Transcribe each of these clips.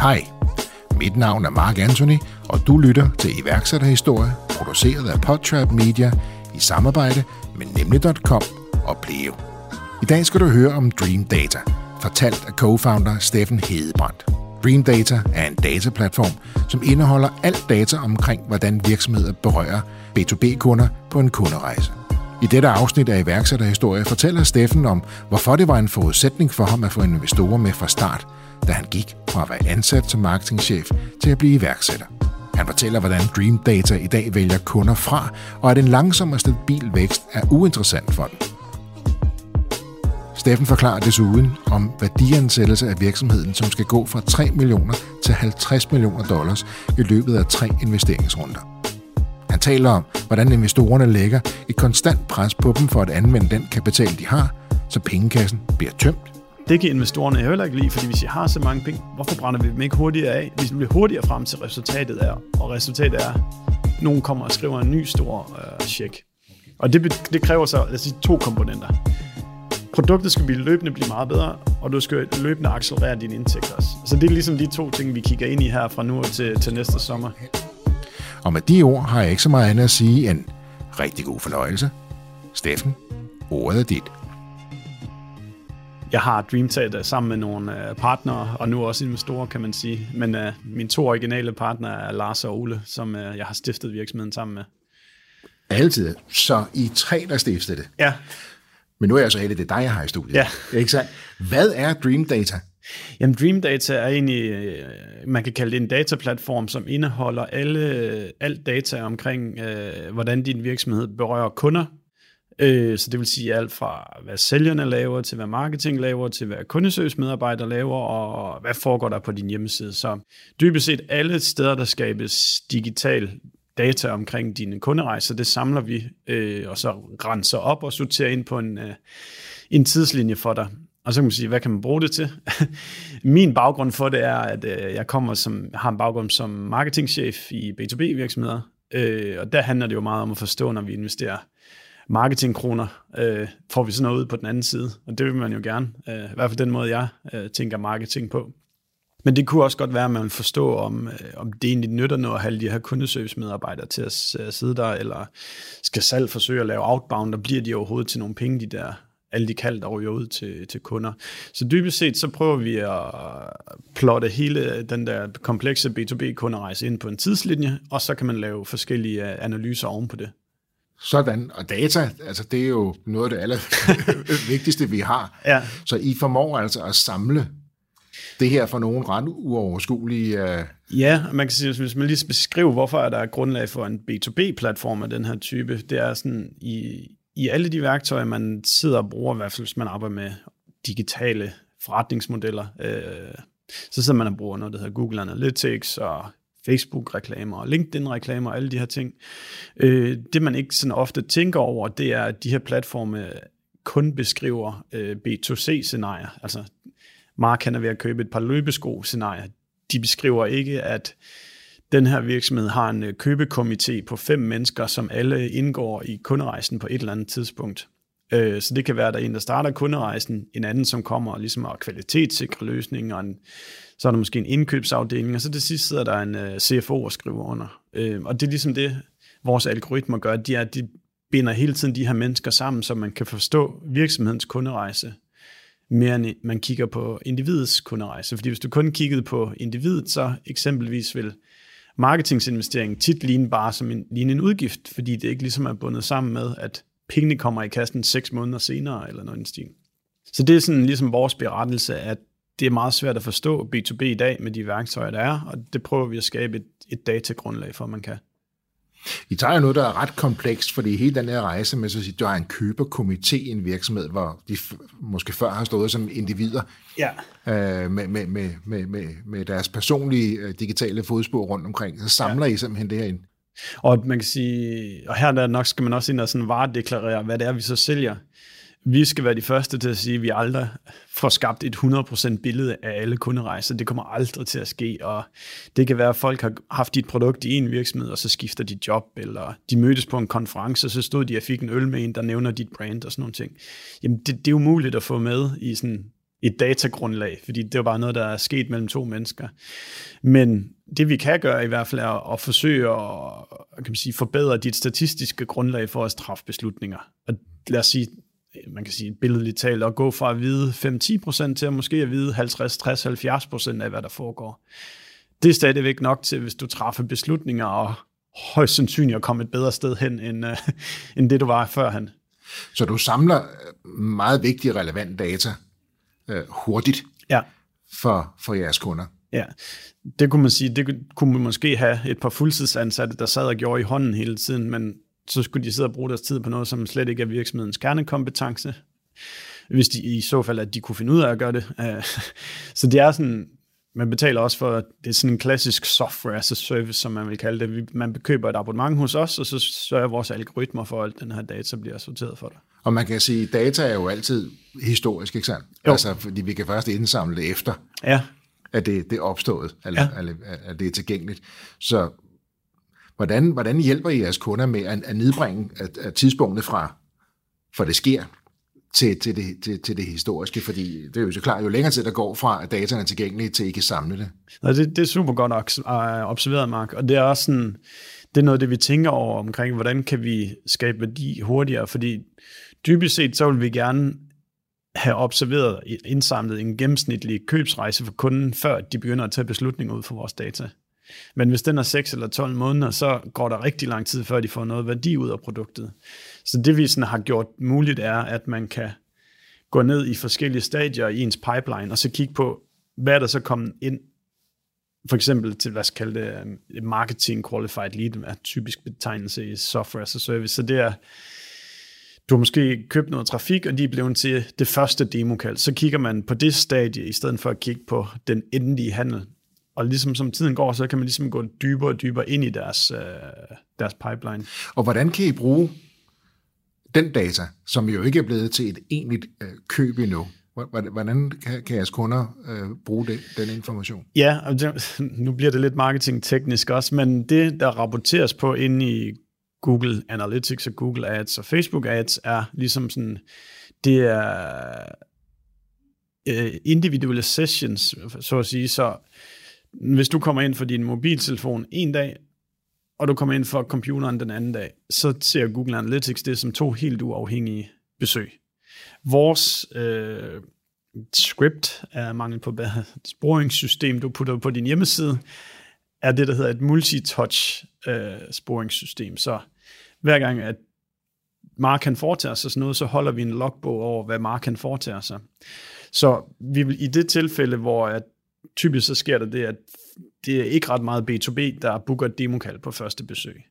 Hej, mit navn er Mark Anthony, og du lytter til iværksætterhistorie, produceret af Podtrap Media i samarbejde med nemlig.com og Pleo. I dag skal du høre om Dream Data, fortalt af co-founder Steffen Hedebrandt. Dream Data er en dataplatform, som indeholder alt data omkring, hvordan virksomheder berører B2B-kunder på en kunderejse. I dette afsnit af iværksætterhistorie fortæller Steffen om, hvorfor det var en forudsætning for ham at få investorer med fra start, da han gik fra at være ansat som marketingchef til at blive iværksætter. Han fortæller, hvordan Dream Data i dag vælger kunder fra, og at en langsom og stabil vækst er uinteressant for dem. Steffen forklarer desuden om værdiansættelse af virksomheden, som skal gå fra 3 millioner til 50 millioner dollars i løbet af tre investeringsrunder. Han taler om, hvordan investorerne lægger et konstant pres på dem for at anvende den kapital, de har, så pengekassen bliver tømt. Det kan investorerne heller ikke lide, fordi hvis I har så mange penge, hvorfor brænder vi dem ikke hurtigere af? Hvis vi bliver hurtigere frem til resultatet er, og resultatet er, at nogen kommer og skriver en ny stor øh, check. Og det, det kræver så lad os sige, to komponenter. Produktet skal blive løbende blive meget bedre, og du skal løbende accelerere dine indtægter også. Så det er ligesom de to ting, vi kigger ind i her fra nu til, til næste sommer. Og med de ord har jeg ikke så meget andet at sige end rigtig god fornøjelse. Steffen, ordet er dit. Jeg har DreamTat sammen med nogle øh, partnere, og nu også investorer, kan man sige. Men uh, mine to originale partnere er Lars og Ole, som uh, jeg har stiftet virksomheden sammen med. Altid. Så I tre, der stiftede det. Ja. Men nu er jeg så heldig, det er dig, jeg har i studiet. Ja. Ikke sandt? Hvad er Dream Data? Jamen Dream Data er egentlig, man kan kalde det en dataplatform, som indeholder alle, alt data omkring, øh, hvordan din virksomhed berører kunder. Øh, så det vil sige alt fra, hvad sælgerne laver, til hvad marketing laver, til hvad kundesøgsmedarbejdere laver, og hvad foregår der på din hjemmeside. Så dybest set alle steder, der skabes digital data omkring dine kunderejser, det samler vi, øh, og så renser op og sorterer ind på en, øh, en tidslinje for dig. Og så kan man sige, hvad kan man bruge det til? Min baggrund for det er, at øh, jeg kommer som, har en baggrund som marketingchef i B2B-virksomheder, øh, og der handler det jo meget om at forstå, når vi investerer marketingkroner, øh, får vi sådan noget ud på den anden side, og det vil man jo gerne, øh, i hvert fald den måde, jeg øh, tænker marketing på. Men det kunne også godt være, at man vil forstå, om, øh, om det egentlig nytter noget at have de her kundeservice-medarbejdere til at øh, sidde der, eller skal selv forsøge at lave outbound, og bliver de overhovedet til nogle penge, de der alle de kald, der ryger ud til, til kunder. Så dybest set, så prøver vi at plotte hele den der komplekse B2B-kunderejse ind på en tidslinje, og så kan man lave forskellige øh, analyser oven på det. Sådan, og data, altså det er jo noget af det aller vigtigste, vi har. Ja. Så I formår altså at samle det her for nogle ret uoverskuelige... Uh... Ja, man kan sige, hvis man lige beskriver, hvorfor er der grundlag for en B2B-platform af den her type, det er sådan, i, i alle de værktøjer, man sidder og bruger, i hvert fald hvis man arbejder med digitale forretningsmodeller, øh, så sidder man og bruger noget, der hedder Google Analytics og Facebook-reklamer og LinkedIn-reklamer og alle de her ting. Øh, det man ikke sådan ofte tænker over, det er, at de her platforme kun beskriver øh, B2C-scenarier. Altså, Mark han er ved at købe et par løbesko-scenarier. de beskriver ikke, at den her virksomhed har en øh, købekomité på fem mennesker, som alle indgår i kunderejsen på et eller andet tidspunkt. Øh, så det kan være, at der er en, der starter kunderejsen, en anden, som kommer og ligesom har kvalitetssikre løsninger, og en, så er der måske en indkøbsafdeling, og så til sidst sidder der en øh, CFO og skriver under. Øh, og det er ligesom det, vores algoritmer gør, de, er, de binder hele tiden de her mennesker sammen, så man kan forstå virksomhedens kunderejse mere end man kigger på individets kunderejse. Fordi hvis du kun kiggede på individet, så eksempelvis vil marketingsinvesteringen tit ligne bare som en, ligne en udgift, fordi det ikke ligesom er bundet sammen med, at pengene kommer i kassen seks måneder senere, eller noget i stil. Så det er sådan ligesom vores berettelse, at det er meget svært at forstå B2B i dag med de værktøjer, der er, og det prøver vi at skabe et, et datagrundlag for, at man kan. I tager jo noget, der er ret komplekst, fordi hele den her rejse med, så at sige, du har en køberkomité i en virksomhed, hvor de måske før har stået som individer ja. øh, med, med, med, med, med, med deres personlige øh, digitale fodspor rundt omkring. Så samler ja. I simpelthen det her ind. Og man kan sige, og her der nok skal man også ind og sådan varedeklarere, hvad det er, vi så sælger vi skal være de første til at sige, at vi aldrig får skabt et 100% billede af alle kunderejser. Det kommer aldrig til at ske, og det kan være, at folk har haft dit produkt i en virksomhed, og så skifter de job, eller de mødtes på en konference, og så stod de og fik en øl med en, der nævner dit brand og sådan nogle ting. Jamen, det, det er umuligt at få med i sådan et datagrundlag, fordi det er bare noget, der er sket mellem to mennesker. Men det vi kan gøre i hvert fald er at forsøge at kan man sige, forbedre dit statistiske grundlag for at træffe beslutninger. Og lad os sige, man kan sige billedligt talt, at gå fra at vide 5-10% til at måske at vide 50, 60, 70% af, hvad der foregår. Det er stadigvæk nok til, hvis du træffer beslutninger og højst sandsynligt at komme et bedre sted hen, end, uh, end det du var førhen. Så du samler meget vigtige, relevant data uh, hurtigt ja. for, for jeres kunder. Ja, det kunne man sige, det kunne man måske have et par fuldtidsansatte, der sad og gjorde i hånden hele tiden, men så skulle de sidde og bruge deres tid på noget, som slet ikke er virksomhedens kernekompetence, hvis de i så fald, at de kunne finde ud af at gøre det. Øh, så det er sådan, man betaler også for, det er sådan en klassisk software as a service, som man vil kalde det. Man køber et abonnement hos os, og så sørger vores algoritmer for, at den her data bliver sorteret for dig. Og man kan sige, at data er jo altid historisk, ikke sandt? Jo. Altså, fordi vi kan først indsamle det efter, ja. at det, det er opstået, eller, ja. eller at det er tilgængeligt. Så Hvordan, hvordan hjælper I jeres kunder med at, at nedbringe at, at tidspunktet fra, for det sker, til, til, det, til, til det historiske? Fordi det er jo så klart, jo længere tid der går fra, at dataen er tilgængelige, til I kan samle det. Nej, det, det er super godt øh, observeret, Mark. Og det er også sådan, det er noget det, vi tænker over omkring, hvordan kan vi skabe værdi hurtigere, fordi dybest set, så vil vi gerne have observeret, indsamlet en gennemsnitlig købsrejse for kunden, før de begynder at tage beslutninger ud fra vores data. Men hvis den er 6 eller 12 måneder, så går der rigtig lang tid, før de får noget værdi ud af produktet. Så det vi sådan har gjort muligt er, at man kan gå ned i forskellige stadier i ens pipeline, og så kigge på, hvad er der så kommet ind, for eksempel til, hvad skal det, øhm, marketing qualified lead, er typisk betegnelse i software as a service. Så det er, du har måske købt noget trafik, og de er blevet til det første demokald. Så kigger man på det stadie, i stedet for at kigge på den endelige handel og ligesom som tiden går, så kan man ligesom gå dybere og dybere ind i deres, øh, deres pipeline. Og hvordan kan I bruge den data, som jo ikke er blevet til et egentligt øh, køb endnu? Hvordan kan, kan jeres kunder øh, bruge den, den information? Ja, nu bliver det lidt marketingteknisk også, men det, der rapporteres på inde i Google Analytics og Google Ads og Facebook Ads, er ligesom sådan, det er øh, individuelle sessions, så at sige, så hvis du kommer ind for din mobiltelefon en dag, og du kommer ind for computeren den anden dag, så ser Google Analytics det som to helt uafhængige besøg. Vores øh, script er mangel på sporingssystem, du putter på din hjemmeside, er det, der hedder et multi-touch øh, sporingssystem. Så hver gang, at Mark kan foretage sig sådan noget, så holder vi en logbog over, hvad Mark kan foretage sig. Så vi vil i det tilfælde, hvor at typisk så sker der det, at det er ikke ret meget B2B, der booker et demokald på første besøg.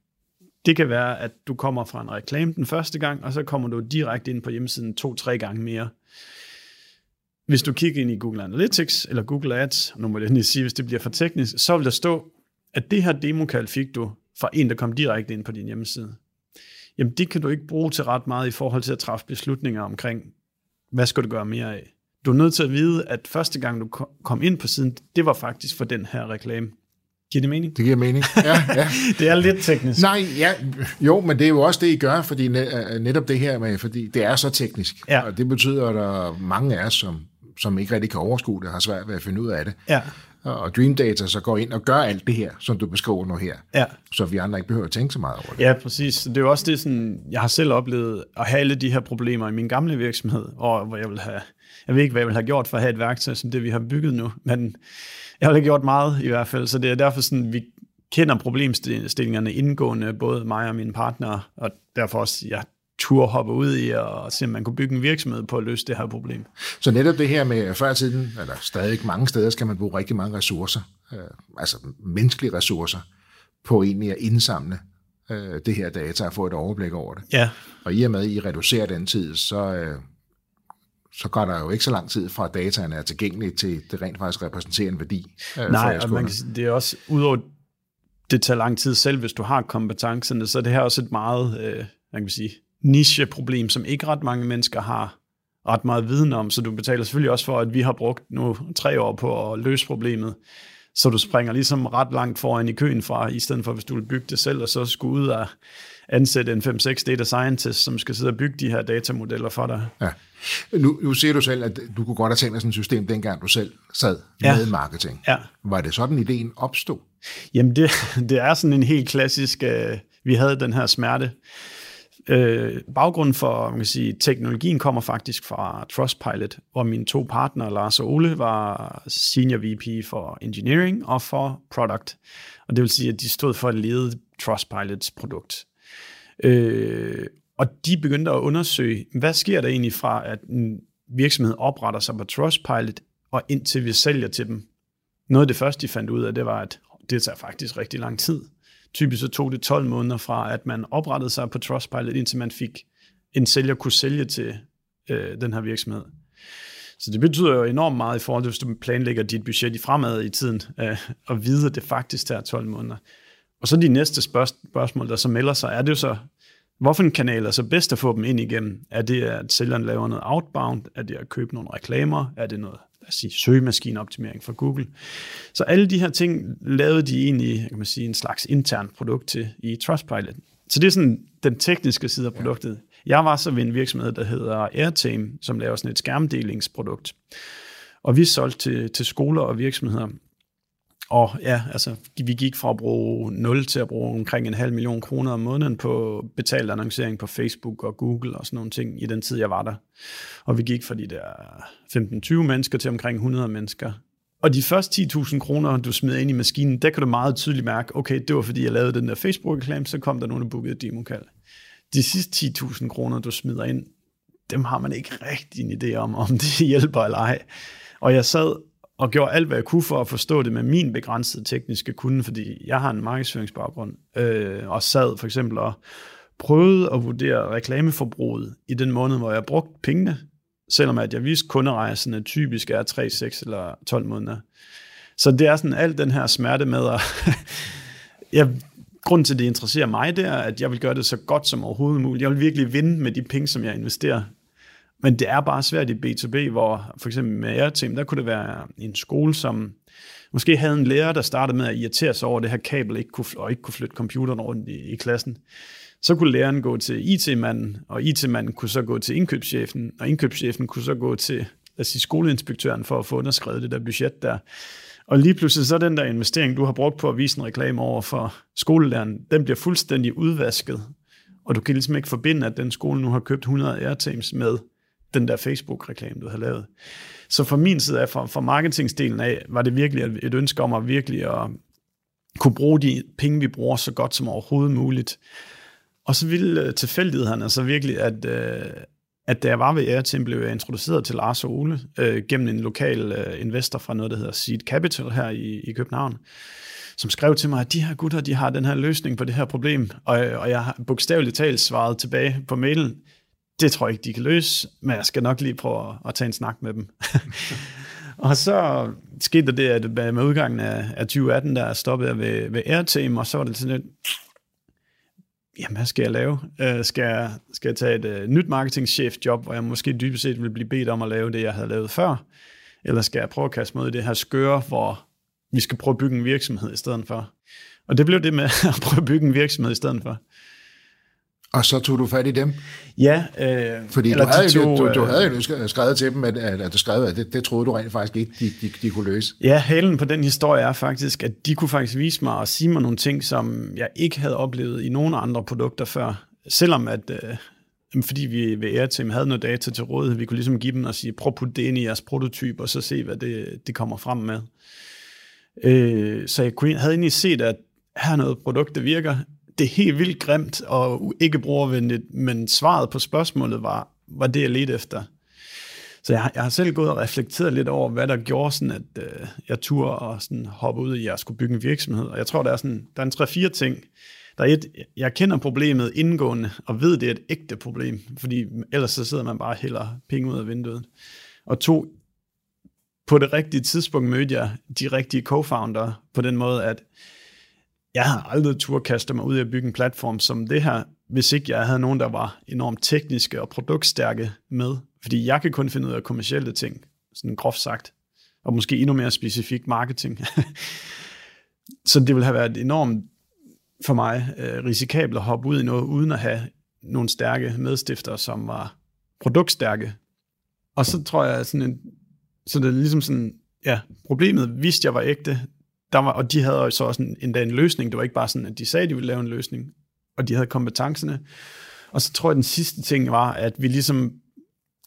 Det kan være, at du kommer fra en reklame den første gang, og så kommer du direkte ind på hjemmesiden to-tre gange mere. Hvis du kigger ind i Google Analytics eller Google Ads, nu må jeg lige sige, hvis det bliver for teknisk, så vil der stå, at det her demokald fik du fra en, der kom direkte ind på din hjemmeside. Jamen det kan du ikke bruge til ret meget i forhold til at træffe beslutninger omkring, hvad skal du gøre mere af du er nødt til at vide, at første gang du kom ind på siden, det var faktisk for den her reklame. Giver det mening? Det giver mening, ja. ja. det er lidt teknisk. Nej, ja, jo, men det er jo også det, I gør, fordi netop det her med, fordi det er så teknisk, ja. og det betyder, at der er mange af os, som, som ikke rigtig kan overskue det, har svært ved at finde ud af det. Ja. Og Dream Data så går ind og gør alt det her, som du beskriver nu her, ja. så vi andre ikke behøver at tænke så meget over det. Ja, præcis. Det er jo også det, sådan, jeg har selv oplevet at have alle de her problemer i min gamle virksomhed, og hvor jeg vil have, jeg ved ikke, hvad jeg vil have gjort for at have et værktøj som det, vi har bygget nu, men jeg har ikke gjort meget i hvert fald, så det er derfor sådan, vi kender problemstillingerne indgående, både mig og mine partnere, og derfor også, jeg tur hoppe ud i og se, om man kunne bygge en virksomhed på at løse det her problem. Så netop det her med før tiden, eller stadig mange steder, skal man bruge rigtig mange ressourcer, øh, altså menneskelige ressourcer, på egentlig at indsamle øh, det her data og få et overblik over det. Ja. Og i og med, at I reducerer den tid, så, øh, så går der jo ikke så lang tid fra, at dataen er tilgængelige til det rent faktisk repræsenterer en værdi. Øh, Nej, og man kan sige, det er også, udover det tager lang tid selv, hvis du har kompetencerne, så er det her også et meget, øh, man kan sige, nicheproblem, som ikke ret mange mennesker har ret meget viden om, så du betaler selvfølgelig også for, at vi har brugt nu tre år på at løse problemet, så du springer ligesom ret langt foran i køen fra, i stedet for hvis du vil bygge det selv, og så skulle ud og ansætte en 5-6 data scientists, som skal sidde og bygge de her datamodeller for dig. Ja. Nu, nu siger du selv, at du kunne godt have tænkt dig sådan et system, dengang du selv sad ja. med marketing. Ja. Var det sådan, ideen opstod? Jamen, det, det er sådan en helt klassisk, uh, vi havde den her smerte, Øh, baggrunden for man kan sige, teknologien kommer faktisk fra Trustpilot, hvor mine to partnere, Lars og Ole, var Senior VP for Engineering og for Product. Og det vil sige, at de stod for at lede Trustpilots produkt. Øh, og de begyndte at undersøge, hvad sker der egentlig fra, at en virksomhed opretter sig på Trustpilot, og indtil vi sælger til dem. Noget af det første, de fandt ud af, det var, at det tager faktisk rigtig lang tid. Typisk så tog det 12 måneder fra, at man oprettede sig på Trustpilot, indtil man fik en sælger kunne sælge til øh, den her virksomhed. Så det betyder jo enormt meget i forhold til, hvis du planlægger dit budget i fremad i tiden, øh, at vide, at det faktisk tager 12 måneder. Og så de næste spørgsmål, der så melder sig, er det jo så, hvorfor en kanal er så bedst at få dem ind igennem? Er det, at sælgeren laver noget outbound? Er det at købe nogle reklamer? Er det noget os sige, søgemaskineoptimering for Google. Så alle de her ting lavede de egentlig kan man sige, en slags intern produkt til i Trustpilot. Så det er sådan den tekniske side af produktet. Jeg var så ved en virksomhed, der hedder Airtame, som laver sådan et skærmdelingsprodukt. Og vi solgte til, til skoler og virksomheder. Og ja, altså, vi gik fra at bruge 0 til at bruge omkring en halv million kroner om måneden på betalt annoncering på Facebook og Google og sådan nogle ting i den tid, jeg var der. Og vi gik fra de der 15-20 mennesker til omkring 100 mennesker. Og de første 10.000 kroner, du smed ind i maskinen, der kan du meget tydeligt mærke, okay, det var fordi, jeg lavede den der Facebook-reklame, så kom der nogen, der bookede et demokald. De sidste 10.000 kroner, du smider ind, dem har man ikke rigtig en idé om, om det hjælper eller ej. Og jeg sad og gjorde alt, hvad jeg kunne for at forstå det med min begrænsede tekniske kunde, fordi jeg har en markedsføringsbaggrund, øh, og sad for eksempel og prøvede at vurdere reklameforbruget i den måned, hvor jeg brugte pengene, selvom at jeg vidste, kunderejserne typisk er 3, 6 eller 12 måneder. Så det er sådan alt den her smerte med at... jeg, grunden til, at det interesserer mig, det er, at jeg vil gøre det så godt som overhovedet muligt. Jeg vil virkelig vinde med de penge, som jeg investerer. Men det er bare svært i B2B, hvor for eksempel med Airteam, der kunne det være en skole, som måske havde en lærer, der startede med at irritere sig over det her kabel, ikke kunne, og ikke kunne flytte computeren rundt i, i klassen. Så kunne læreren gå til IT-manden, og IT-manden kunne så gå til indkøbschefen, og indkøbschefen kunne så gå til lad sige, skoleinspektøren for at få underskrevet det der budget der. Og lige pludselig så den der investering, du har brugt på at vise en reklame over for skolelæreren, den bliver fuldstændig udvasket. Og du kan ligesom ikke forbinde, at den skole nu har købt 100 Airteams med den der Facebook-reklame, du havde lavet. Så fra min side af, fra, fra marketingsdelen af, var det virkelig et ønske om at virkelig at kunne bruge de penge, vi bruger så godt som overhovedet muligt. Og så ville øh, tilfældighederne så altså virkelig, at, øh, at da jeg var ved Airtim, blev jeg introduceret til Lars og Ole øh, gennem en lokal øh, investor fra noget, der hedder Seed Capital her i, i København, som skrev til mig, at de her gutter, de har den her løsning på det her problem. Og, og jeg har bogstaveligt talt svaret tilbage på mailen, det tror jeg ikke, de kan løse, men jeg skal nok lige prøve at, at tage en snak med dem. og så skete det, at med udgangen af, af 2018, der stoppede jeg ved, ved Airteam, og så var det sådan lidt, jamen, hvad skal jeg lave? Øh, skal, jeg, skal jeg tage et øh, nyt marketingchef-job, hvor jeg måske dybest set vil blive bedt om at lave det, jeg havde lavet før? Eller skal jeg prøve at kaste mig ud i det her skøre, hvor vi skal prøve at bygge en virksomhed i stedet for? Og det blev det med at prøve at bygge en virksomhed i stedet for. Og så tog du fat i dem? Ja. Øh, Fordi du havde, to, du, du øh, havde jo skrevet til dem, at, at, du skrev, at det, det troede du rent faktisk ikke, de, de, de kunne løse. Ja, halen på den historie er faktisk, at de kunne faktisk vise mig og sige mig nogle ting, som jeg ikke havde oplevet i nogen andre produkter før. Selvom at, øh, fordi vi ved Airteam havde noget data til rådighed, vi kunne ligesom give dem og sige, prøv at putte det ind i jeres prototyp, og så se, hvad det, det kommer frem med. Øh, så jeg kunne, havde egentlig set, at her er noget produkt, der virker det er helt vildt grimt og ikke brugervenligt, men svaret på spørgsmålet var, var det, jeg ledte efter. Så jeg, jeg har selv gået og reflekteret lidt over, hvad der gjorde sådan, at øh, jeg turde og sådan hoppe ud i, at jeg skulle bygge en virksomhed. Og jeg tror, der er, sådan, der er en tre-fire ting. Der er et, jeg kender problemet indgående, og ved, det er et ægte problem, fordi ellers så sidder man bare heller penge ud af vinduet. Og to, på det rigtige tidspunkt mødte jeg de rigtige co-founder på den måde, at jeg har aldrig tur kaste mig ud i at bygge en platform som det her, hvis ikke jeg havde nogen, der var enormt tekniske og produktstærke med. Fordi jeg kan kun finde ud af kommersielle ting, sådan groft sagt. Og måske endnu mere specifikt marketing. så det ville have været enormt for mig øh, risikabelt at hoppe ud i noget, uden at have nogle stærke medstifter, som var produktstærke. Og så tror jeg sådan en, så det er ligesom sådan, ja, problemet vidste jeg var ægte, der var, og de havde så også en, endda en løsning. Det var ikke bare sådan, at de sagde, at de ville lave en løsning, og de havde kompetencerne. Og så tror jeg, at den sidste ting var, at vi ligesom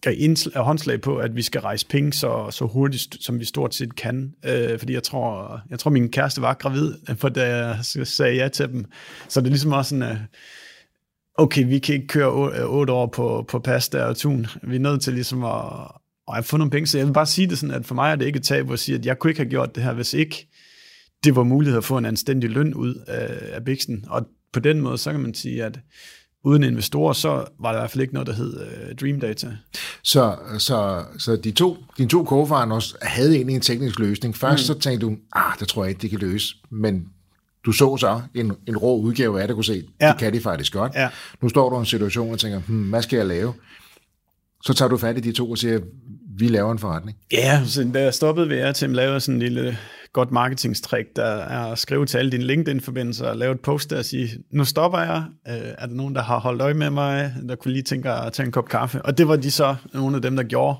gav øh, håndslag på, at vi skal rejse penge så, så hurtigt, som vi stort set kan. Øh, fordi jeg tror, jeg tror, min kæreste var gravid, øh, for da jeg sagde ja til dem. Så det er ligesom også sådan, at okay, vi kan ikke køre otte år på, på pasta og tun. Vi er nødt til ligesom at, at få nogle penge. Så jeg vil bare sige det sådan, at for mig er det ikke et tab at sige, at jeg kunne ikke have gjort det her, hvis ikke det var mulighed at få en anstændig løn ud af, af Bixen. Og på den måde, så kan man sige, at uden investorer, så var der i hvert fald ikke noget, der hed uh, Dream Data. Så, så, så de to, dine to co havde egentlig en teknisk løsning. Først mm. så tænkte du, ah, det tror jeg ikke, de kan løse. Men du så så en, en rå udgave af det, kunne se, ja. det kan de faktisk godt. Ja. Nu står du i en situation og tænker, hmm, hvad skal jeg lave? Så tager du fat i de to og siger, vi laver en forretning. Ja, så da jeg stoppede ved at lave sådan en lille godt marketingstrik, der er at skrive til alle dine LinkedIn-forbindelser og lave et post der og sige, nu stopper jeg, øh, er der nogen, der har holdt øje med mig, der kunne lige tænke at tage en kop kaffe? Og det var de så nogle af dem, der gjorde.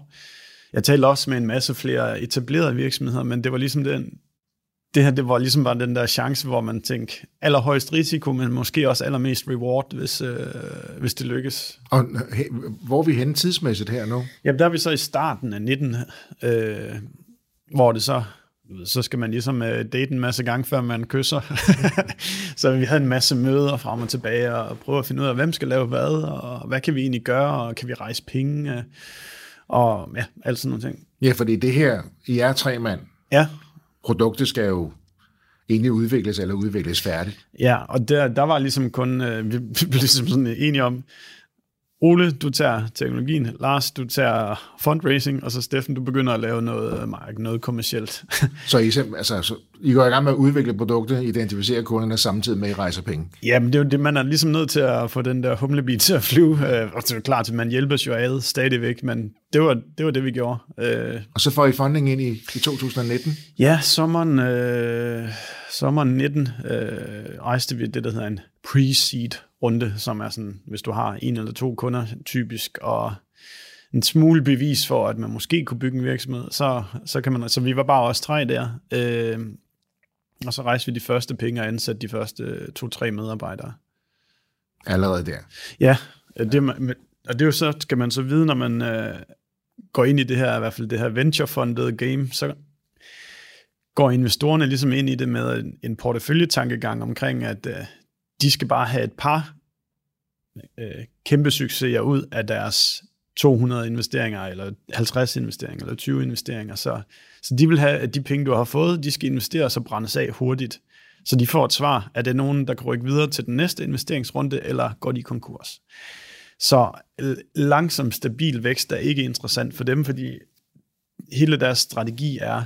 Jeg talte også med en masse flere etablerede virksomheder, men det var ligesom den, det her, det var ligesom bare den der chance, hvor man tænker, allerhøjst risiko, men måske også allermest reward, hvis, øh, hvis det lykkes. Og he, hvor er vi henne tidsmæssigt her nu? Jamen, der er vi så i starten af 19, øh, hvor det så så skal man ligesom uh, date en masse gange, før man kysser. så vi havde en masse møder frem og tilbage, og prøve at finde ud af, hvem skal lave hvad, og hvad kan vi egentlig gøre, og kan vi rejse penge, uh, og ja, alt sådan nogle ting. Ja, fordi det her, I er tre mand. Ja. Produktet skal jo egentlig udvikles eller udvikles færdigt. Ja, og der, der var ligesom kun, uh, vi blev ligesom sådan enige om, Ole, du tager teknologien, Lars, du tager fundraising, og så Steffen, du begynder at lave noget, noget kommercielt. så, I, altså, så I går i gang med at udvikle produkter, identificere kunderne samtidig med, at I rejser penge? Jamen, det er jo det, man er ligesom nødt til at få den der humlebil til at flyve. Øh, og det er klart, at man hjælper jo ad stadigvæk, men det var det, var det vi gjorde. Øh, og så får I funding ind i, i 2019? Ja, sommeren, øh, sommeren 19 øh, rejste vi det, der hedder en pre-seed runde, som er sådan, hvis du har en eller to kunder typisk, og en smule bevis for, at man måske kunne bygge en virksomhed, så, så kan man, så vi var bare også tre der, øh, og så rejste vi de første penge og ansatte de første to-tre medarbejdere. Allerede der? Ja, det, og det er jo så, skal man så vide, når man øh, går ind i det her, i hvert fald det her venture-funded game, så går investorerne ligesom ind i det med en, en porteføljetankegang omkring, at øh, de skal bare have et par øh, kæmpe succeser ud af deres 200 investeringer, eller 50 investeringer, eller 20 investeringer. Så, så de vil have, at de penge, du har fået, de skal investeres og brændes af hurtigt. Så de får et svar. Er det nogen, der kan rykke videre til den næste investeringsrunde, eller går de i konkurs? Så langsom, stabil vækst er ikke interessant for dem, fordi hele deres strategi er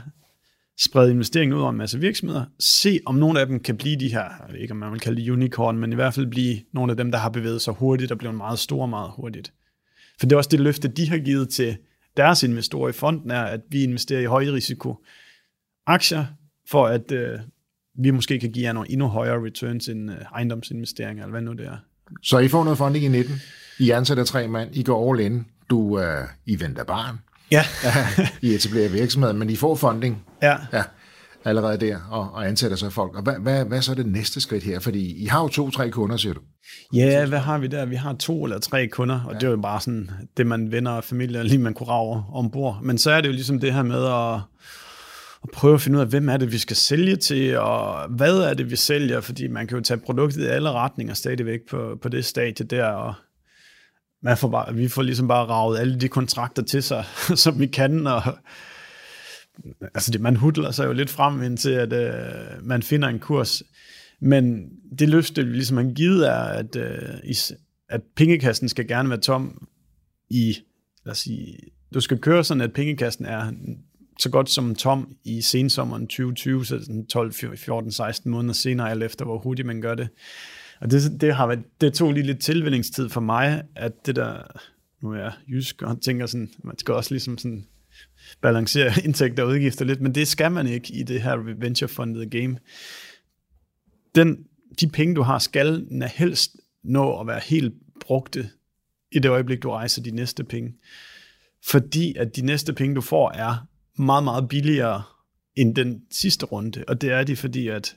sprede investeringen ud over en masse virksomheder, se om nogle af dem kan blive de her, jeg ved ikke om man vil kalde det unicorn, men i hvert fald blive nogle af dem, der har bevæget sig hurtigt og blevet meget store meget hurtigt. For det er også det løfte, de har givet til deres investorer i fonden, er, at vi investerer i højrisiko aktier, for at øh, vi måske kan give jer nogle endnu højere returns end øh, ejendomsinvesteringer, eller hvad nu det er. Så I får noget funding i 19. I ansætter tre mand. I går all in. Du, øh, I venter barn. Ja. I etablerer virksomheder, men I får funding. Ja. ja allerede der, og, og ansætter så folk. Og hvad, hvad, hvad så er det næste skridt her? Fordi I har jo to-tre kunder, siger du. Ja, hvad har vi der? Vi har to eller tre kunder, og ja. det er jo bare sådan det, man venner og familie, lige man kunne rave ombord. Men så er det jo ligesom det her med at, at prøve at finde ud af, hvem er det, vi skal sælge til, og hvad er det, vi sælger, fordi man kan jo tage produktet i alle retninger stadigvæk på, på det stadie der, og man får bare, vi får ligesom bare ravet alle de kontrakter til sig, som vi kan, og altså det, man hudler sig jo lidt frem indtil, at øh, man finder en kurs. Men det løfte, vi ligesom har givet, er, at, øh, at pengekassen skal gerne være tom i, lad os sige, du skal køre sådan, at pengekassen er så godt som tom i sensommeren 2020, så 12, 14, 16 måneder senere, alt efter hvor hurtigt man gør det. Og det, det, har været, det tog lige lidt tilvændingstid for mig, at det der, nu er jeg jysk, og tænker sådan, man skal også ligesom sådan balancere indtægter og udgifter lidt, men det skal man ikke i det her venture-funded game. Den, de penge, du har, skal helst nå at være helt brugte i det øjeblik, du rejser de næste penge. Fordi at de næste penge, du får, er meget, meget billigere end den sidste runde. Og det er de, fordi at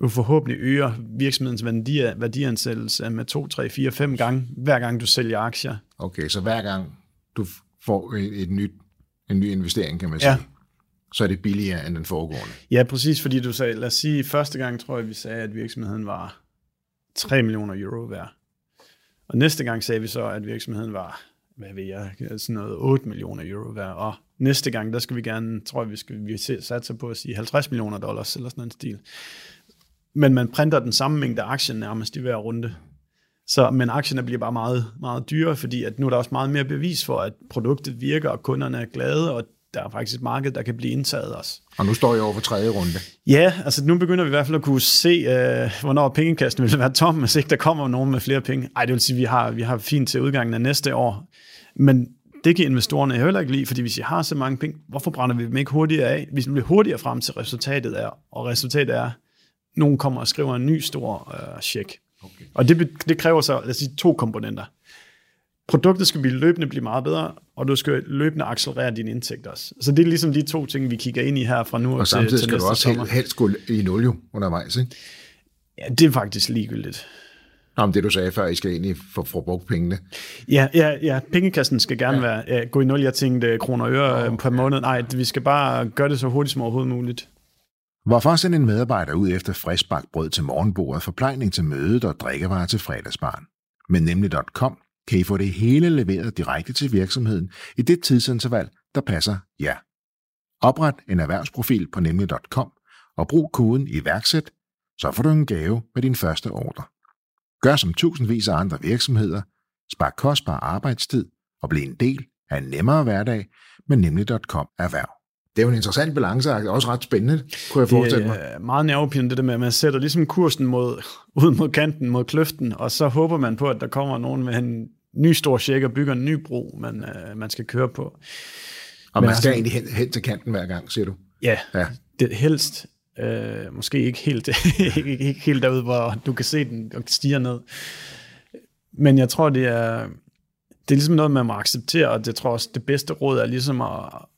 du forhåbentlig øger virksomhedens værdi, værdiansættelse med 2, 3, 4, 5 gange, hver gang du sælger aktier. Okay, så hver gang du får et, et nyt en ny investering, kan man sige. Ja. Så er det billigere end den foregående. Ja, præcis, fordi du sagde, lad os sige, første gang tror jeg, vi sagde, at virksomheden var 3 millioner euro værd. Og næste gang sagde vi så, at virksomheden var, hvad ved jeg, sådan noget 8 millioner euro værd. Og næste gang, der skal vi gerne, tror jeg, vi skal vi satse på at sige 50 millioner dollars, eller sådan en stil. Men man printer den samme mængde aktier nærmest i hver runde. Så, men aktierne bliver bare meget, meget dyrere, fordi at nu er der også meget mere bevis for, at produktet virker, og kunderne er glade, og der er faktisk et marked, der kan blive indtaget også. Og nu står jeg over for tredje runde. Ja, altså nu begynder vi i hvert fald at kunne se, øh, hvornår pengekassen vil være tom, hvis ikke der kommer nogen med flere penge. Ej, det vil sige, at vi har, vi har fint til udgangen af næste år. Men det kan investorerne heller ikke lide, fordi hvis I har så mange penge, hvorfor brænder vi dem ikke hurtigere af? Vi bliver hurtigere frem til resultatet er, og resultatet er, nogen kommer og skriver en ny stor øh, check. Okay. Og det, det kræver så lad os sige, to komponenter. Produktet skal blive løbende blive meget bedre, og du skal løbende accelerere dine indtægter også. Så det er ligesom de to ting, vi kigger ind i her fra nu og til, samtidig skal til du også sommer. helst gå i nul jo undervejs, ikke? Ja, det er faktisk ligegyldigt. Nå, men det du sagde før, I skal egentlig få, få brugt pengene. Ja, ja, ja, pengekassen skal gerne ja. være ja, gå i nul. Jeg tænkte kroner og øre oh, okay. per måned. Nej, vi skal bare gøre det så hurtigt som overhovedet muligt. Hvorfor sende en medarbejder ud efter friskbagt brød til morgenbordet, forplejning til mødet og drikkevarer til fredagsbarn? Med nemlig.com kan I få det hele leveret direkte til virksomheden i det tidsinterval, der passer jer. Opret en erhvervsprofil på nemlig.com og brug koden iværksæt, så får du en gave med din første ordre. Gør som tusindvis af andre virksomheder, spar kostbar arbejdstid og bliv en del af en nemmere hverdag med nemlig.com erhverv det er jo en interessant balance, og også ret spændende, kunne jeg forestille mig. Det er meget nervepirrende, det der med, at man sætter ligesom kursen mod, ud mod kanten, mod kløften, og så håber man på, at der kommer nogen med en ny stor check og bygger en ny bro, man, uh, man skal køre på. Og man skal altså, egentlig hen, hen til kanten hver gang, siger du? Ja, ja. det helst. Uh, måske ikke helt, ikke, ikke helt derude, hvor du kan se den og stiger ned. Men jeg tror, det er, det er ligesom noget, man må acceptere, og det tror også, det bedste råd er ligesom at,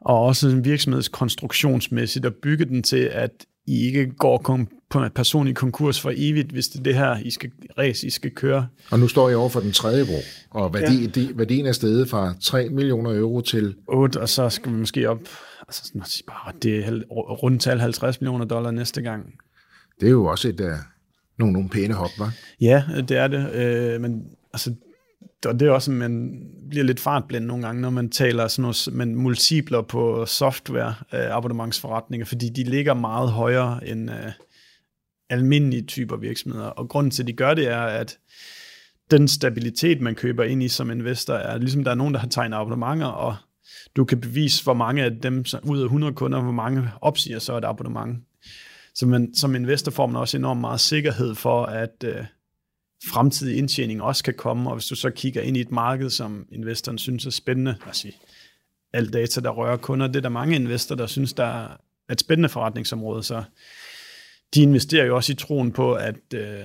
og også en virksomhedskonstruktionsmæssigt at bygge den til, at I ikke går kom- på en personlig konkurs for evigt, hvis det er det her, I skal, race, I skal køre. Og nu står I over for den tredje bro, og værdi, ja. de, værdien er steget fra 3 millioner euro til... 8, og så skal vi måske op, altså bare, det er rundt tal 50 millioner dollar næste gang. Det er jo også et, uh, nogle, nogle pæne hop, var? Ja, det er det, øh, men altså, og det er også, at man bliver lidt fartblind nogle gange, når man taler sådan noget, men multipler på software øh, abonnementsforretninger, fordi de ligger meget højere end øh, almindelige typer virksomheder. Og grunden til, at de gør det, er, at den stabilitet, man køber ind i som investor, er ligesom, der er nogen, der har tegnet abonnementer, og du kan bevise, hvor mange af dem ud af 100 kunder, hvor mange opsiger så et abonnement. Så man, som investor får man også enormt meget sikkerhed for, at øh, fremtidig indtjening også kan komme, og hvis du så kigger ind i et marked, som investoren synes er spændende, altså alt data, der rører kunder, det er der mange investorer, der synes, der er et spændende forretningsområde, så de investerer jo også i troen på, at øh,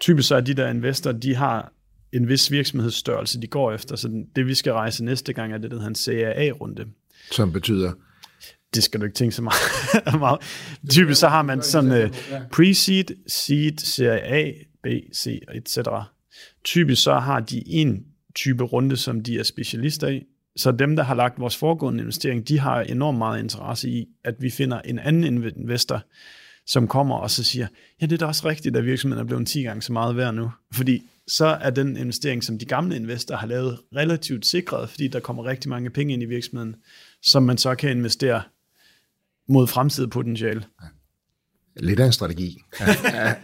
typisk så er de der investorer, de har en vis virksomhedsstørrelse, de går efter, så det vi skal rejse næste gang er det, der hedder en CAA-runde. Som betyder? Det skal du ikke tænke så meget. Typisk så har man sådan uh, pre-seed, seed, CAA, B, C, etc. Typisk så har de en type runde, som de er specialister i. Så dem, der har lagt vores foregående investering, de har enormt meget interesse i, at vi finder en anden investor, som kommer og så siger, ja, det er da også rigtigt, at virksomheden er blevet 10 gange så meget værd nu. Fordi så er den investering, som de gamle investorer har lavet, relativt sikret, fordi der kommer rigtig mange penge ind i virksomheden, som man så kan investere mod fremtidig potentiale. Ja. Lidt af en strategi er,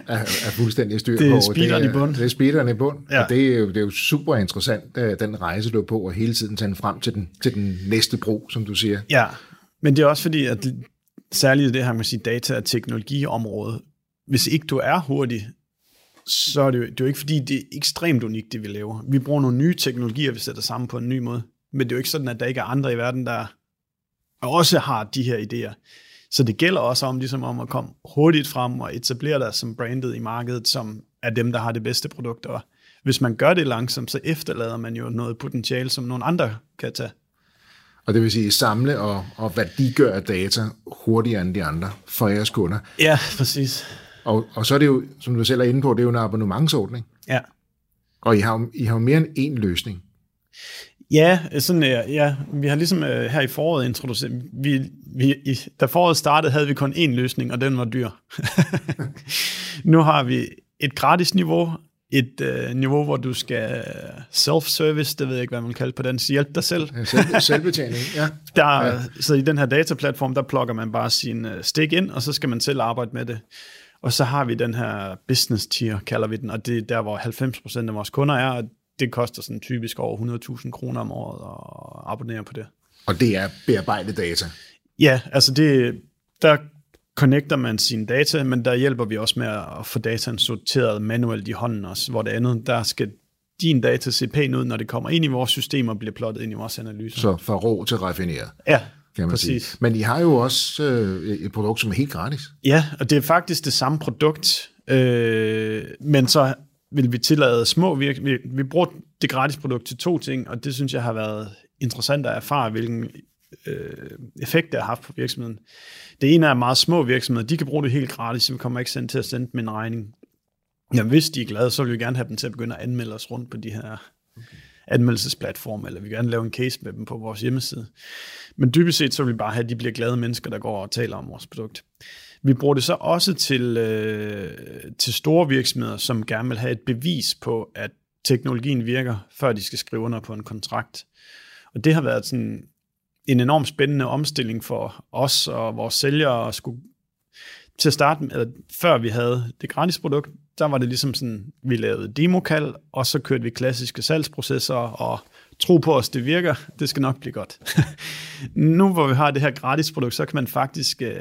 fuldstændig styr på. Det er speederen i bund. Det er speederen i bund, ja. og det er, jo, det er jo super interessant, øh, den rejse, du er på, og hele tiden tage frem til den, til den næste bro, som du siger. Ja, men det er også fordi, at særligt det her med sige data- og teknologiområde, hvis ikke du er hurtig, så er det, jo, det er jo ikke fordi, det er ekstremt unikt, det vi laver. Vi bruger nogle nye teknologier, vi sætter sammen på en ny måde. Men det er jo ikke sådan, at der ikke er andre i verden, der også har de her idéer. Så det gælder også om, ligesom om at komme hurtigt frem og etablere dig som brandet i markedet, som er dem, der har det bedste produkt. Og hvis man gør det langsomt, så efterlader man jo noget potentiale, som nogle andre kan tage. Og det vil sige samle og, og værdiggøre data hurtigere end de andre for jeres kunder. Ja, præcis. Og, og så er det jo, som du selv er inde på, det er jo en abonnementsordning. Ja. Og I har, I har jo mere end én løsning. Ja, sådan, ja, vi har ligesom uh, her i foråret introduceret, vi, vi, i, da foråret startede, havde vi kun én løsning, og den var dyr. nu har vi et gratis niveau, et uh, niveau, hvor du skal self-service, det ved jeg ikke, hvad man kalder på den, hjælp dig selv. Selv, selvbetjening, ja. Der, ja. Så i den her dataplatform, der plukker man bare sin uh, stik ind, og så skal man selv arbejde med det. Og så har vi den her business tier, kalder vi den, og det er der, hvor 90% af vores kunder er, og det koster sådan typisk over 100.000 kroner om året at abonnere på det. Og det er bearbejdet data? Ja, altså det, der connecter man sine data, men der hjælper vi også med at få dataen sorteret manuelt i hånden også, hvor det andet, der skal din data se pæn ud, når det kommer ind i vores system og bliver plottet ind i vores analyser. Så fra rå til raffineret. Ja, kan man præcis. Sige. Men I har jo også øh, et produkt, som er helt gratis. Ja, og det er faktisk det samme produkt, øh, men så vil vi tillade små virk... Vi, vi bruger det gratis produkt til to ting, og det synes jeg har været interessant at erfare, hvilken øh, effekt det har haft på virksomheden. Det ene er meget små virksomheder, de kan bruge det helt gratis, så vi kommer ikke sendt til at sende dem en regning. Ja, hvis de er glade, så vil vi gerne have dem til at begynde at anmelde os rundt på de her okay. anmeldelsesplatforme, eller vi vil gerne lave en case med dem på vores hjemmeside. Men dybest set så vil vi bare have, at de bliver glade mennesker, der går og taler om vores produkt. Vi bruger det så også til, øh, til store virksomheder, som gerne vil have et bevis på, at teknologien virker, før de skal skrive under på en kontrakt. Og det har været sådan en enorm spændende omstilling for os og vores sælgere at skulle til at starte med, eller før vi havde det gratis produkt, der var det ligesom sådan, vi lavede demokal, og så kørte vi klassiske salgsprocesser og tro på os, det virker, det skal nok blive godt. nu hvor vi har det her gratis produkt, så kan man faktisk uh,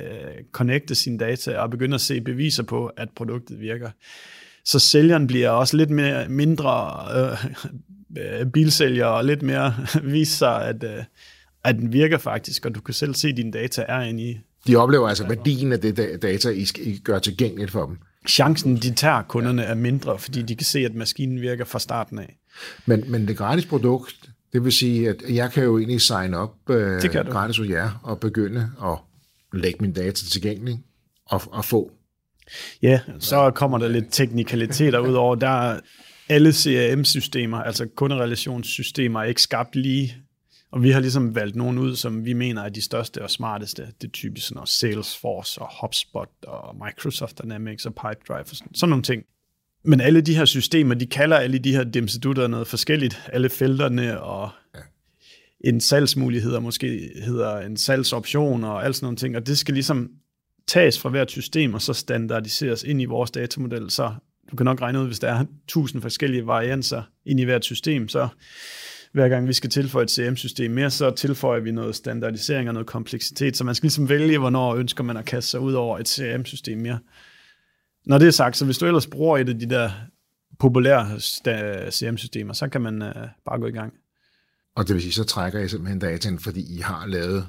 connecte sine data og begynde at se beviser på, at produktet virker. Så sælgeren bliver også lidt mere, mindre uh, bilsælger og lidt mere vise sig, at, uh, at den virker faktisk, og du kan selv se, at dine data er inde i. De oplever altså værdien af det data, I gør tilgængeligt for dem. Chancen, de tager kunderne, er mindre, fordi de kan se, at maskinen virker fra starten af. Men, men det gratis produkt, det vil sige, at jeg kan jo egentlig sign op øh, gratis hos jer og begynde at lægge min data tilgængelig og, og få. Ja, så kommer der lidt teknikaliteter ud over. Der er alle CRM-systemer, altså kunderelationssystemer, er ikke skabt lige. Og vi har ligesom valgt nogen ud, som vi mener er de største og smarteste. Det er typisk sådan noget Salesforce og HubSpot og Microsoft Dynamics og Pipedrive og sådan, sådan nogle ting. Men alle de her systemer, de kalder alle de her dimsedutter noget forskelligt. Alle felterne og ja. en salgsmulighed, måske hedder en salgsoption og alt sådan nogle ting. Og det skal ligesom tages fra hvert system og så standardiseres ind i vores datamodel. Så du kan nok regne ud, hvis der er tusind forskellige varianser ind i hvert system, så hver gang vi skal tilføje et CM-system mere, så tilføjer vi noget standardisering og noget kompleksitet, så man skal ligesom vælge, hvornår ønsker man at kaste sig ud over et CM-system mere. Når det er sagt, så hvis du ellers bruger et af de der populære CM-systemer, så kan man uh, bare gå i gang. Og det vil sige, så trækker I simpelthen dataen, fordi I har lavet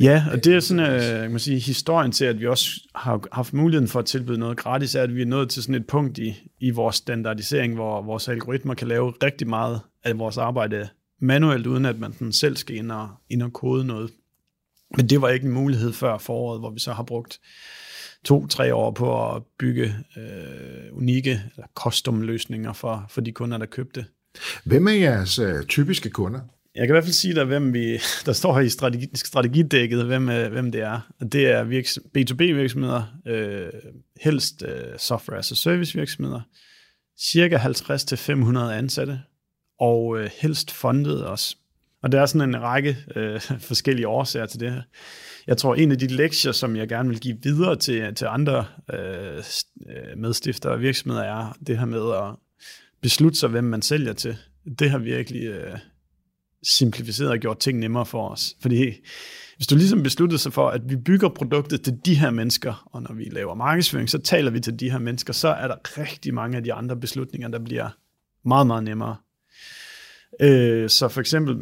Ja, og det er sådan, uh, kan man sige, historien til, at vi også har haft muligheden for at tilbyde noget gratis, er, at vi er nået til sådan et punkt i, i vores standardisering, hvor vores algoritmer kan lave rigtig meget af vores arbejde manuelt, uden at man sådan selv skal ind og, ind og kode noget. Men det var ikke en mulighed før foråret, hvor vi så har brugt to-tre år på at bygge øh, unikke eller custom løsninger for, for de kunder, der købte. Hvem er jeres øh, typiske kunder? Jeg kan i hvert fald sige dig, hvem vi, der står her i strategi, strategidækket, hvem, øh, hvem det er. Det er virks, B2B-virksomheder, øh, helst øh, software as a service virksomheder, cirka 50-500 ansatte, og øh, helst fundet også. Og der er sådan en række øh, forskellige årsager til det her. Jeg tror, en af de lektier, som jeg gerne vil give videre til, til andre øh, øh, medstiftere og virksomheder, er det her med at beslutte sig, hvem man sælger til. Det har virkelig øh, simplificeret og gjort ting nemmere for os. Fordi hvis du ligesom besluttede sig for, at vi bygger produktet til de her mennesker, og når vi laver markedsføring, så taler vi til de her mennesker, så er der rigtig mange af de andre beslutninger, der bliver meget, meget nemmere. Øh, så for eksempel,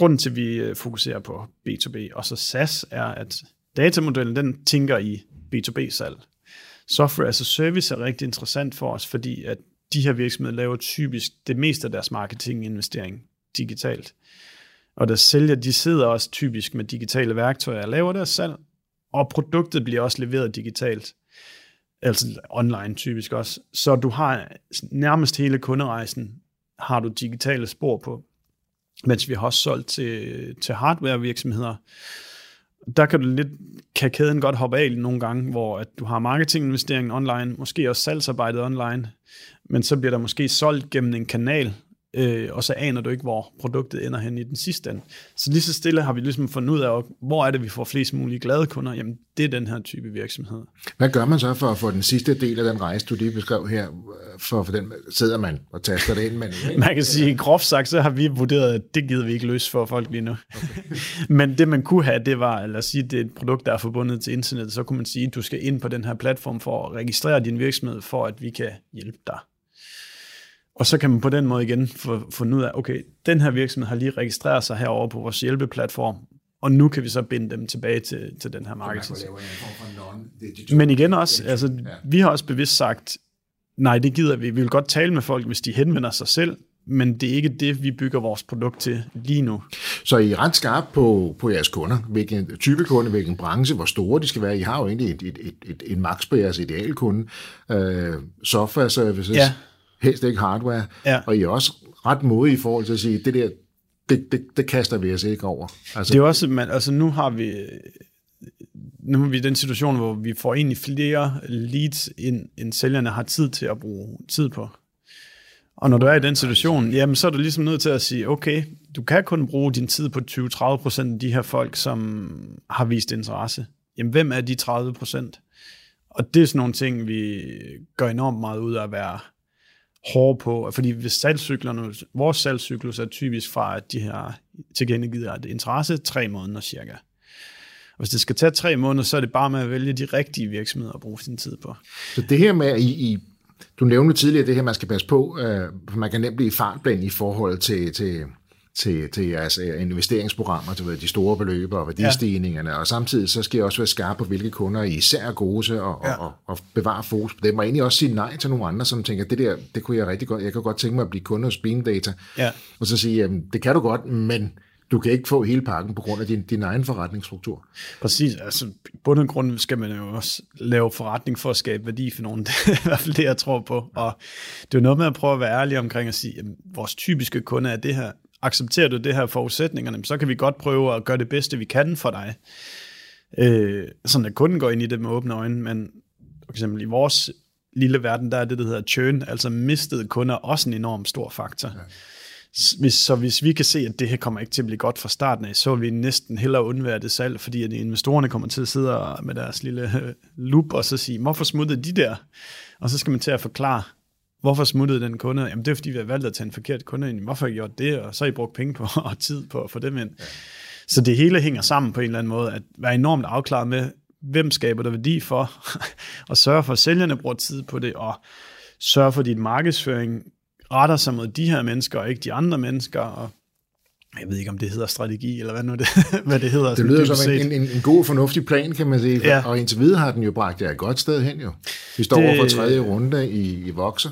grunden til, at vi øh, fokuserer på B2B og så SaaS, er, at datamodellen, den tænker i B2B-salg. Software as a service er rigtig interessant for os, fordi at de her virksomheder laver typisk det meste af deres marketinginvestering digitalt. Og der sælger, de sidder også typisk med digitale værktøjer og laver deres salg, og produktet bliver også leveret digitalt. Altså online typisk også. Så du har nærmest hele kunderejsen, har du digitale spor på. Mens vi har også solgt til, til hardware virksomheder. Der kan du lidt, kan kæden godt hoppe af nogle gange, hvor at du har marketinginvesteringen online, måske også salgsarbejdet online, men så bliver der måske solgt gennem en kanal, øh, og så aner du ikke, hvor produktet ender hen i den sidste ende. Så lige så stille har vi ligesom fundet ud af, hvor er det, vi får flest mulige glade kunder? Jamen, det er den her type virksomhed. Hvad gør man så for at få den sidste del af den rejse, du lige beskrev her, for, for den sidder man og taster det ind? Men, man kan sige, groft sagt, så har vi vurderet, at det gider vi ikke løse for folk lige nu. Okay. men det man kunne have, det var, lad os sige, det er et produkt, der er forbundet til internet, så kunne man sige, at du skal ind på den her platform for at registrere din virksomhed, for at vi kan hjælpe dig. Og så kan man på den måde igen få fundet ud af, okay, den her virksomhed har lige registreret sig herover på vores hjælpeplatform, og nu kan vi så binde dem tilbage til, til den her marked. Men igen også, altså, vi har også bevidst sagt, nej, det gider vi. Vi vil godt tale med folk, hvis de henvender sig selv, men det er ikke det, vi bygger vores produkt til lige nu. Så I er ret skarpe på, på jeres kunder, hvilken type kunde, hvilken branche, hvor store de skal være. I har jo egentlig et, et, et, et, et max på jeres idealkunde. Uh, software services, ja helst ikke hardware, ja. og I er også ret modige i forhold til at sige, det der, det, det, det kaster vi os ikke over. Altså, det er også, man, altså nu har vi nu er vi i den situation, hvor vi får egentlig flere leads, end, end sælgerne har tid til at bruge tid på. Og når du er i den situation, jamen så er du ligesom nødt til at sige, okay, du kan kun bruge din tid på 20-30% af de her folk, som har vist interesse. Jamen hvem er de 30%? Og det er sådan nogle ting, vi gør enormt meget ud af at være hårde på, fordi hvis salgscyklerne, vores salgscyklus er typisk fra, at de her tilkendegivet et interesse tre måneder cirka. Og hvis det skal tage tre måneder, så er det bare med at vælge de rigtige virksomheder at bruge sin tid på. Så det her med, at I, I du nævnte tidligere det her, man skal passe på, øh, man kan nemt blive fartblind i forhold til, til til, til jeres øh, investeringsprogrammer, til de store beløb og værdistigningerne, ja. og samtidig så skal jeg også være skarp på, hvilke kunder I især er gode og, ja. og, og, bevare fokus på dem, og egentlig også sige nej til nogle andre, som tænker, det der, det kunne jeg rigtig godt, jeg kan godt tænke mig at blive kunde hos Bean Data, ja. og så sige, jamen, det kan du godt, men du kan ikke få hele pakken på grund af din, din egen forretningsstruktur. Præcis, altså i bund og grund skal man jo også lave forretning for at skabe værdi for nogen. Det er i hvert fald det, jeg tror på. Og det er noget med at prøve at være ærlig omkring at sige, at vores typiske kunde er det her accepterer du det her forudsætningerne, så kan vi godt prøve at gøre det bedste, vi kan for dig. Øh, sådan at kunden går ind i det med åbne øjne, men for eksempel i vores lille verden, der er det, der hedder churn, altså mistede kunder, også en enorm stor faktor. Ja. Hvis, så hvis vi kan se, at det her kommer ikke til at blive godt fra starten af, så vil vi næsten hellere undvære det salg, fordi at investorerne kommer til at sidde med deres lille loop og så sige, hvorfor smuttede de der? Og så skal man til at forklare, hvorfor smuttede den kunde? Jamen det er fordi, vi har valgt at tage en forkert kunde ind. Hvorfor har I gjort det? Og så har I brugt penge på og tid på at få dem ind. Ja. Så det hele hænger sammen på en eller anden måde. At være enormt afklaret med, hvem skaber der værdi for, og sørge for, at sælgerne bruger tid på det, og sørge for, at din markedsføring retter sig mod de her mennesker, og ikke de andre mennesker, og jeg ved ikke, om det hedder strategi, eller hvad nu det, hvad det hedder. Det lyder som en, en, en god, fornuftig plan, kan man sige. Ja. Og indtil videre har den jo bragt jer et godt sted hen, jo. Vi står det, over for tredje runde i, i Vokser.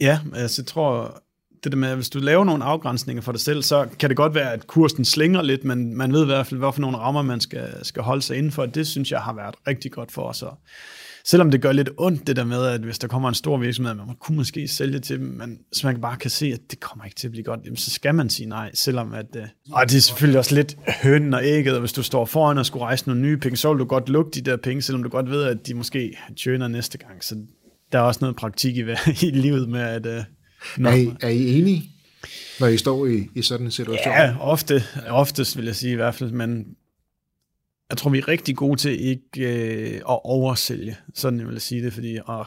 Ja, altså jeg tror, det der med, at hvis du laver nogle afgrænsninger for dig selv, så kan det godt være, at kursen slinger lidt, men man ved i hvert fald, hvorfor nogle rammer man skal, skal holde sig indenfor. Det synes jeg har været rigtig godt for os. Og selvom det gør lidt ondt, det der med, at hvis der kommer en stor virksomhed, man kunne måske sælge til dem, men så man bare kan se, at det kommer ikke til at blive godt, jamen, så skal man sige nej, selvom at... Øh, og det er selvfølgelig også lidt høn og ægget, og hvis du står foran og skulle rejse nogle nye penge, så vil du godt lukke de der penge, selvom du godt ved, at de måske tjener næste gang. Så der er også noget praktik i, i livet med, at... Øh, er, I, er I enige, når I står i, i sådan en situation? Ja, ofte, oftest vil jeg sige i hvert fald, men jeg tror, vi er rigtig gode til ikke øh, at oversælge, sådan jeg vil sige det, fordi og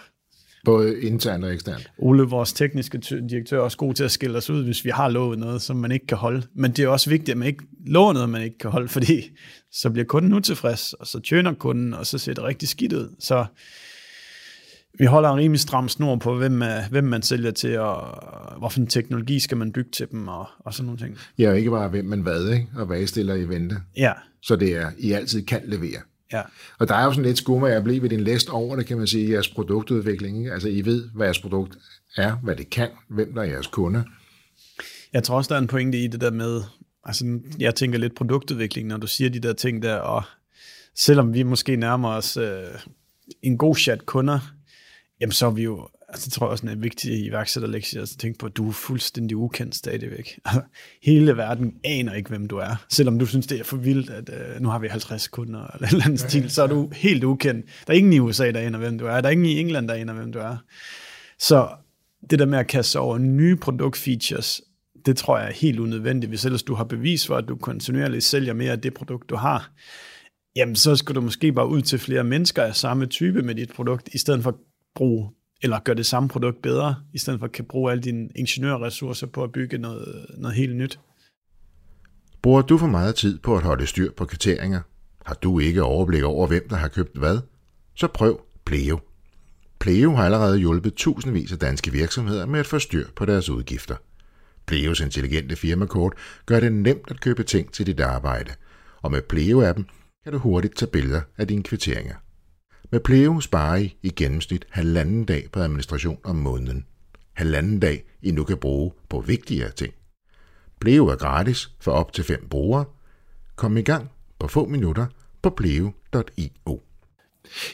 Både internt og eksternt. Ole, vores tekniske direktør, er også god til at skille os ud, hvis vi har lovet noget, som man ikke kan holde. Men det er også vigtigt, at man ikke lover noget, man ikke kan holde, fordi så bliver kunden utilfreds, og så tjener kunden, og så ser det rigtig skidt ud. Så vi holder en rimelig stram snor på, hvem, hvem man sælger til, og hvilken teknologi skal man bygge til dem, og, og sådan nogle ting. Ja, og ikke bare hvem man hvad, ikke? og hvad I stiller i vente. Ja. Så det er, I altid kan levere. Ja. Og der er jo sådan lidt skummer, jeg bliver ved din læst over det, kan man sige, jeres produktudvikling. Ikke? Altså, I ved, hvad jeres produkt er, hvad det kan, hvem der er jeres kunder. Jeg tror også, der er en pointe i det der med, altså, jeg tænker lidt produktudvikling, når du siger de der ting der, og selvom vi måske nærmer os øh, en god chat kunder, jamen så er vi jo, altså det tror jeg også er en vigtig iværksætterlektie, altså tænke på, at du er fuldstændig ukendt stadigvæk. Hele verden aner ikke, hvem du er. Selvom du synes, det er for vildt, at uh, nu har vi 50 kunder eller en eller anden stil, så er du helt ukendt. Der er ingen i USA, der aner, hvem du er. Der er ingen i England, der aner, hvem du er. Så det der med at kaste over nye produktfeatures, det tror jeg er helt unødvendigt, hvis ellers du har bevis for, at du kontinuerligt sælger mere af det produkt, du har. Jamen, så skal du måske bare ud til flere mennesker af samme type med dit produkt, i stedet for bruge eller gøre det samme produkt bedre, i stedet for at kan bruge alle dine ingeniørressourcer på at bygge noget, noget helt nyt. Bruger du for meget tid på at holde styr på kriterier? Har du ikke overblik over, hvem der har købt hvad? Så prøv Pleo. Pleo har allerede hjulpet tusindvis af danske virksomheder med at få styr på deres udgifter. Pleos intelligente firmakort gør det nemt at købe ting til dit arbejde, og med Pleo-appen kan du hurtigt tage billeder af dine kvitteringer. Med Pleo sparer I i gennemsnit halvanden dag på administration om måneden. Halvanden dag, I nu kan bruge på vigtigere ting. Pleo er gratis for op til fem brugere. Kom i gang på få minutter på pleo.io.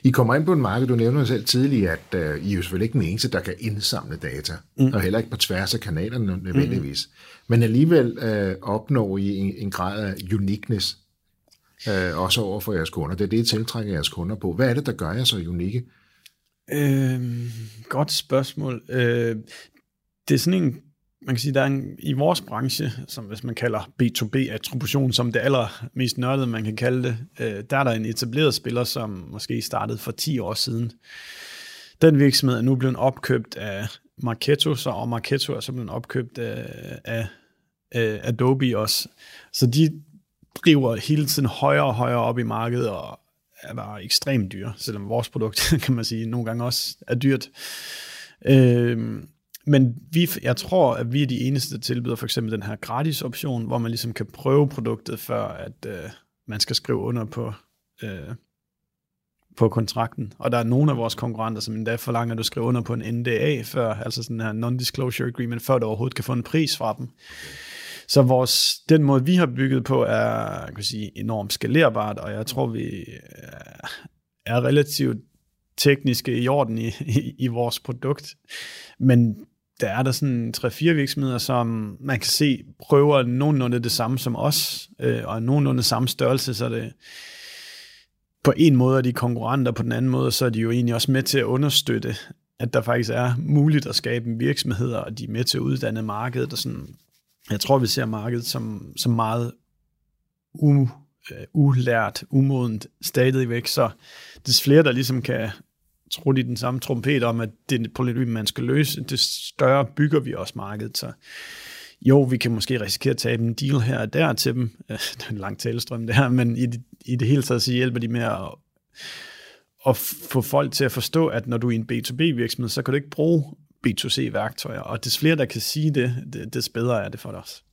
I kommer ind på en marked, du nævner selv tidligere, at uh, I er jo selvfølgelig ikke den eneste, der kan indsamle data, mm. og heller ikke på tværs af kanalerne nødvendigvis. Mm. Men alligevel uh, opnår I en, en grad af uniqueness, øh, også over for jeres kunder. Det er det, I tiltrækker jeres kunder på. Hvad er det, der gør jer så unikke? Øh, godt spørgsmål. Øh, det er sådan en, man kan sige, der er en, i vores branche, som hvis man kalder B2B-attribution, som det allermest nørdede, man kan kalde det, øh, der er der en etableret spiller, som måske startede for 10 år siden. Den virksomhed er nu blevet opkøbt af Marketo, så, og Marketo er så blevet opkøbt af, af, af Adobe også. Så de driver hele tiden højere og højere op i markedet, og er bare ekstremt dyre, selvom vores produkt, kan man sige, nogle gange også er dyrt. Øh, men vi, jeg tror, at vi er de eneste, der tilbyder for eksempel den her gratis option, hvor man ligesom kan prøve produktet, før at øh, man skal skrive under på, øh, på kontrakten. Og der er nogle af vores konkurrenter, som endda forlanger, at du skriver under på en NDA, før, altså sådan her non-disclosure agreement, før du overhovedet kan få en pris fra dem. Så vores, den måde, vi har bygget på, er kan sige, enormt skalerbart, og jeg tror, vi øh, er relativt tekniske i orden i, i, i vores produkt. Men der er der sådan tre-fire virksomheder, som man kan se prøver nogenlunde det samme som os, øh, og nogenlunde samme størrelse, så det på en måde er de konkurrenter, på den anden måde, så er de jo egentlig også med til at understøtte, at der faktisk er muligt at skabe en virksomhed, og de er med til at uddanne markedet, og sådan jeg tror, vi ser markedet som, som meget u, uh, ulært, umodent stadigvæk, så des flere, der ligesom kan tro i den samme trompet om, at det er et problem, man skal løse, det større bygger vi også markedet. Så jo, vi kan måske risikere at tabe en deal her og der til dem. Det er en lang talestrøm det her, men i det, i det hele taget så hjælper de med at, at få folk til at forstå, at når du er i en B2B-virksomhed, så kan du ikke bruge B2C-værktøjer, og des flere, der kan sige det, des bedre er det for os.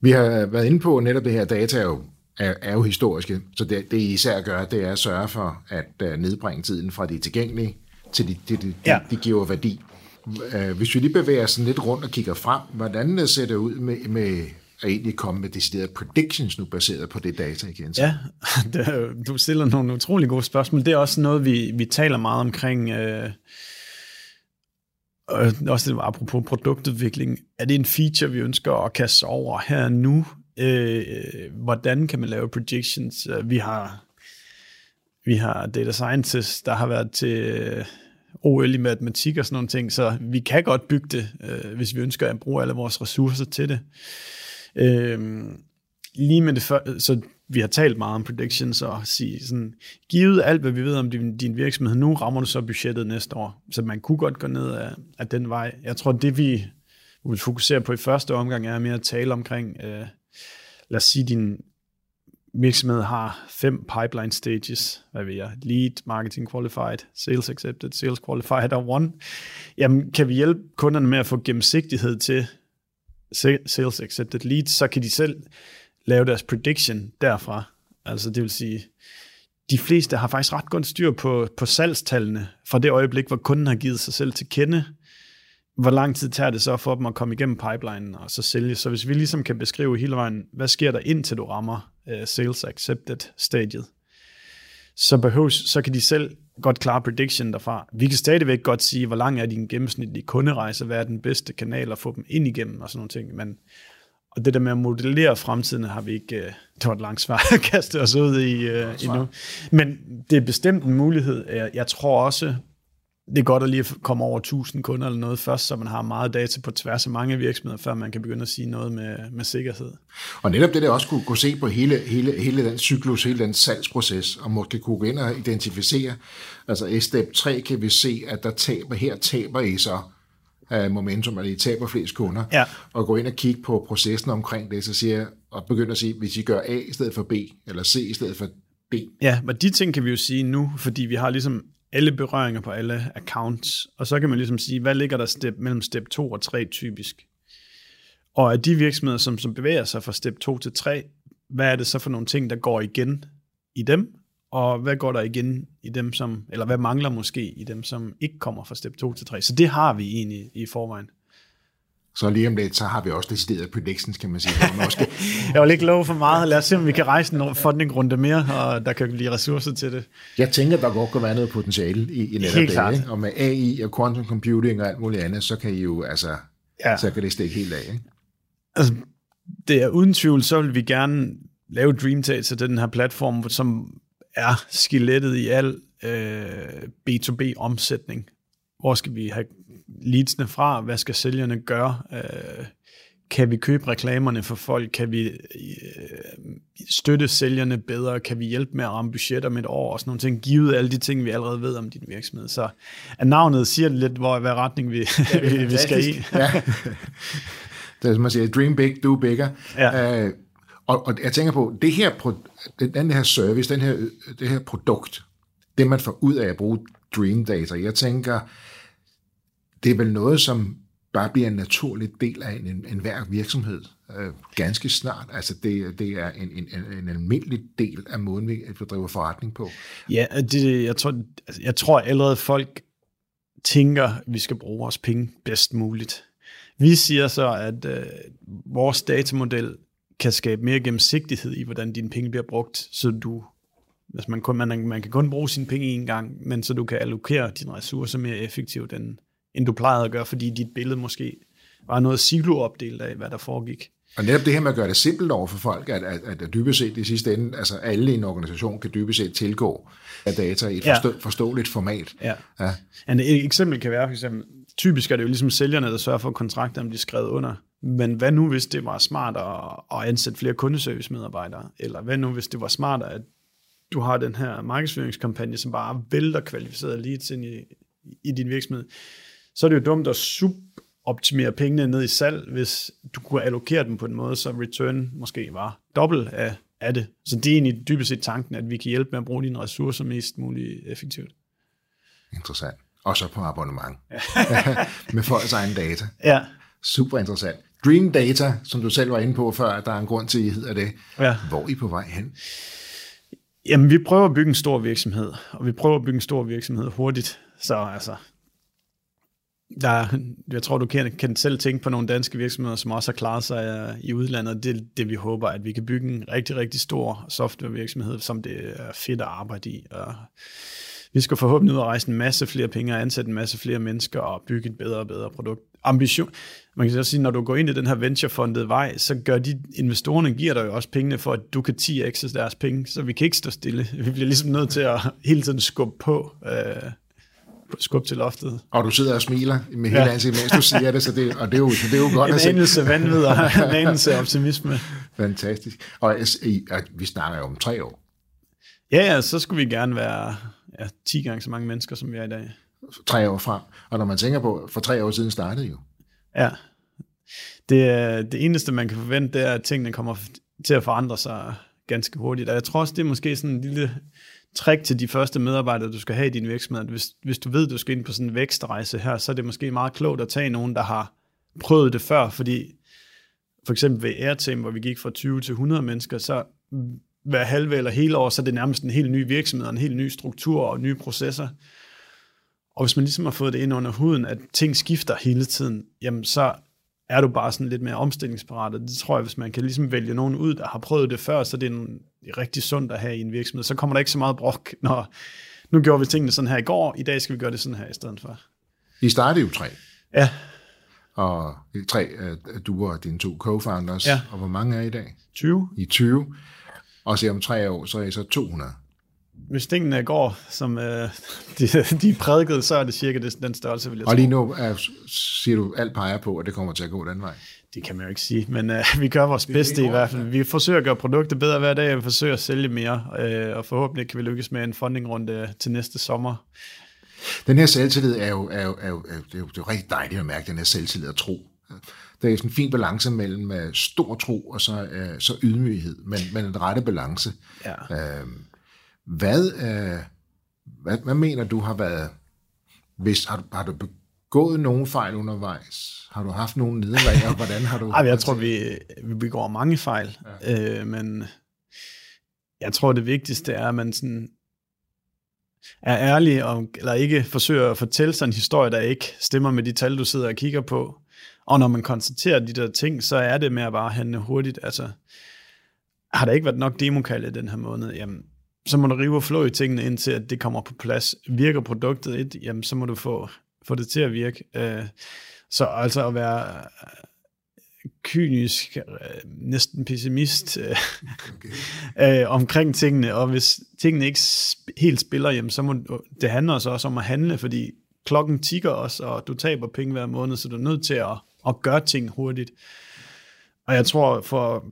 Vi har været inde på netop det her data er jo, er, er jo historiske, så det, det I især gør, det er at sørge for at uh, nedbringe tiden fra de tilgængelige til de, de, de, ja. de, giver værdi. Uh, hvis vi lige bevæger os lidt rundt og kigger frem, hvordan ser det ud med, med at egentlig komme med deciderede predictions nu, baseret på det data, igen? Ja, det, du stiller nogle utrolig gode spørgsmål. Det er også noget, vi, vi taler meget omkring... Uh, og også det, apropos produktudvikling, er det en feature, vi ønsker at kaste over her nu? Øh, hvordan kan man lave predictions? Øh, vi har, vi har data scientists, der har været til øh, OL i matematik og sådan nogle ting, så vi kan godt bygge det, øh, hvis vi ønsker at bruge alle vores ressourcer til det. Øh, lige med det før, så vi har talt meget om predictions og sige sådan, givet alt, hvad vi ved om din, din virksomhed nu, rammer du så budgettet næste år. Så man kunne godt gå ned af, af den vej. Jeg tror, det vi vil fokusere på i første omgang, er mere at tale omkring, øh, lad os sige, din virksomhed har fem pipeline stages, hvad ved jeg, lead, marketing qualified, sales accepted, sales qualified og one. Jamen, kan vi hjælpe kunderne med at få gennemsigtighed til sales accepted leads, så kan de selv lave deres prediction derfra. Altså det vil sige, de fleste har faktisk ret godt styr på, på salgstallene fra det øjeblik, hvor kunden har givet sig selv til kende. Hvor lang tid tager det så for dem at komme igennem pipelinen og så sælge? Så hvis vi ligesom kan beskrive hele vejen, hvad sker der indtil du rammer uh, sales accepted stadiet, så, behøves, så kan de selv godt klare prediction derfra. Vi kan stadigvæk godt sige, hvor lang er din gennemsnitlige kunderejse, hvad er den bedste kanal at få dem ind igennem og sådan nogle ting, men og det der med at modellere fremtiden har vi ikke, uh, det var et langt svar at kaste os ud i uh, endnu. Men det er bestemt en mulighed. Jeg, jeg tror også, det er godt at lige komme over 1000 kunder eller noget først, så man har meget data på tværs af mange virksomheder, før man kan begynde at sige noget med, med sikkerhed. Og netop det der også kunne, kunne se på hele, hele, hele den cyklus, hele den salgsproces, og måske kunne gå ind og identificere, altså i step 3 kan vi se, at der taber, her taber I så af momentum, eller I taber flest kunder, ja. og gå ind og kigge på processen omkring det, så siger og begynder at sige, hvis I gør A i stedet for B, eller C i stedet for D. Ja, men de ting kan vi jo sige nu, fordi vi har ligesom alle berøringer på alle accounts, og så kan man ligesom sige, hvad ligger der step, mellem step 2 og 3 typisk? Og af de virksomheder, som, som bevæger sig fra step 2 til 3, hvad er det så for nogle ting, der går igen i dem, og hvad går der igen i dem, som, eller hvad mangler måske i dem, som ikke kommer fra step 2 til 3. Så det har vi egentlig i forvejen. Så lige om lidt, så har vi også decideret predictions, kan man sige. Måske. jeg vil ikke love for meget. Lad os se, om vi kan rejse en funding-runde mere, og der kan blive ressourcer til det. Jeg tænker, der godt kan være noget potentiale i, i netop helt det. Klart. Ikke? Og med AI og quantum computing og alt muligt andet, så kan I jo, altså, ja. så kan det stikke helt af. Ikke? Altså, det er uden tvivl, så vil vi gerne lave DreamTate til den her platform, som er skelettet i al øh, B2B-omsætning. Hvor skal vi have leadsene fra? Hvad skal sælgerne gøre? Øh, kan vi købe reklamerne for folk? Kan vi øh, støtte sælgerne bedre? Kan vi hjælpe med at ramme budgetter med et år? Og sådan nogle ting, givet alle de ting, vi allerede ved om din virksomhed. Så er navnet siger lidt, hvor, hvad retning vi, ja, vi, vi skal i. ja. Det er som man siger, dream big, do bigger. Ja. Uh, og, og jeg tænker på, det her, den her service, den her, det her produkt, det man får ud af at bruge Dream Data, jeg tænker, det er vel noget, som bare bliver en naturlig del af en, en, en hver virksomhed øh, ganske snart. Altså det, det er en, en, en almindelig del af måden, vi driver forretning på. Ja, det, jeg, tror, altså, jeg tror allerede folk tænker, at vi skal bruge vores penge bedst muligt. Vi siger så, at øh, vores datamodel kan skabe mere gennemsigtighed i, hvordan dine penge bliver brugt, så du altså man, kun, man, man kan kun bruge sine penge en gang, men så du kan allokere dine ressourcer mere effektivt, end, end du plejede at gøre, fordi dit billede måske var noget siloopdelt af, hvad der foregik. Og netop det her med at gøre det simpelt over for folk, at, at, at, dybest set i sidste ende, altså alle i en organisation kan dybest set tilgå af data i et ja. forstå, forståeligt format. Ja. ja. Et eksempel kan være, for eksempel, typisk er det jo ligesom sælgerne, der sørger for, at kontrakterne bliver skrevet under. Men hvad nu, hvis det var smart at, at ansætte flere kundeservice-medarbejdere? Eller hvad nu, hvis det var smart at du har den her markedsføringskampagne, som bare vælter kvalificerede leads ind i, i din virksomhed, så er det jo dumt at suboptimere pengene ned i salg, hvis du kunne allokere dem på en måde, så return måske var dobbelt af, af det. Så det er egentlig dybest set tanken, at vi kan hjælpe med at bruge dine ressourcer mest muligt effektivt. Interessant. Og så på abonnement. med folks egen data. Ja. Super interessant. Dream Data, som du selv var inde på før, at der er en grund til, at I hedder det. Ja. Hvor er I på vej hen? Jamen, vi prøver at bygge en stor virksomhed, og vi prøver at bygge en stor virksomhed hurtigt. Så altså, der, jeg tror, du kan, kan selv tænke på nogle danske virksomheder, som også har klaret sig uh, i udlandet. Det er det, vi håber, at vi kan bygge en rigtig, rigtig stor softwarevirksomhed, som det er fedt at arbejde i. Og vi skal forhåbentlig ud og rejse en masse flere penge og ansætte en masse flere mennesker og bygge et bedre og bedre produkt. Ambition. Man kan så sige, når du går ind i den her venturefondede vej, så gør de investorerne giver dig jo også pengene for, at du kan 10x deres penge, så vi kan ikke stå stille. Vi bliver ligesom nødt til at hele tiden skubbe på. Øh, skub til loftet. Og du sidder og smiler med hele ja. ansigtet, mens du siger det, så det, og det er jo, det er jo godt en at se. En anelse vanvid og en anelse optimisme. Fantastisk. Og vi snakker jo om tre år. Ja, ja, så skulle vi gerne være ja, 10 gange så mange mennesker, som vi er i dag. Tre år frem. Og når man tænker på, for tre år siden startede jo. Ja. Det, det eneste, man kan forvente, det er, at tingene kommer til at forandre sig ganske hurtigt. Og jeg tror også, det er måske sådan en lille trick til de første medarbejdere, du skal have i din virksomhed. Hvis, hvis du ved, du skal ind på sådan en vækstrejse her, så er det måske meget klogt at tage nogen, der har prøvet det før, fordi for eksempel ved Airteam, hvor vi gik fra 20 til 100 mennesker, så hver halve eller hele år, så er det nærmest en helt ny virksomhed, en helt ny struktur og nye processer. Og hvis man ligesom har fået det ind under huden, at ting skifter hele tiden, jamen så er du bare sådan lidt mere omstillingsparat, og det tror jeg, hvis man kan ligesom vælge nogen ud, der har prøvet det før, så det er en, rigtig sundt at have i en virksomhed. Så kommer der ikke så meget brok, når nu gjorde vi tingene sådan her i går, i dag skal vi gøre det sådan her i stedet for. I startede jo tre. Ja. Og tre, du og dine to co-founders, ja. og hvor mange er I i dag? 20. I 20. Og så om tre år, så er I så 200. Hvis tingene går, som øh, de, de prædikede, så er det cirka det, den størrelse, vil jeg Og lige nu er, siger du, alt peger på, at det kommer til at gå den vej. Det kan man jo ikke sige, men øh, vi gør vores bedste i hvert fald. Vi forsøger at gøre produktet bedre hver dag, og vi forsøger at sælge mere, øh, og forhåbentlig kan vi lykkes med en fundingrunde til næste sommer. Den her selvtillid er jo, er jo, er jo, er jo, det er jo, det er jo rigtig dejligt at mærke, den her selvtillid og tro. Der er sådan en fin balance mellem uh, stor tro og så, uh, så ydmyghed, men, men en rette balance. Ja. Uh, hvad, uh, hvad, hvad mener du har været, hvis, har, har du begået nogen fejl undervejs? Har du haft nogen nederlag, og hvordan har du... Ej, jeg tror, vi, vi begår mange fejl, ja. øh, men jeg tror, det vigtigste er, at man sådan er ærlig, og, eller ikke forsøger at fortælle sig en historie, der ikke stemmer med de tal, du sidder og kigger på. Og når man konstaterer de der ting, så er det med at bare handle hurtigt. Altså, har der ikke været nok demokald i den her måned, jamen, så må du rive og flå i tingene indtil, at det kommer på plads. Virker produktet et, jamen, så må du få, få det til at virke. Øh, så altså at være kynisk, næsten pessimist okay. øh, omkring tingene, og hvis tingene ikke helt spiller, jamen, så må det handler så også om at handle, fordi klokken tigger også, og du taber penge hver måned, så du er nødt til at, og gøre ting hurtigt. Og jeg tror, for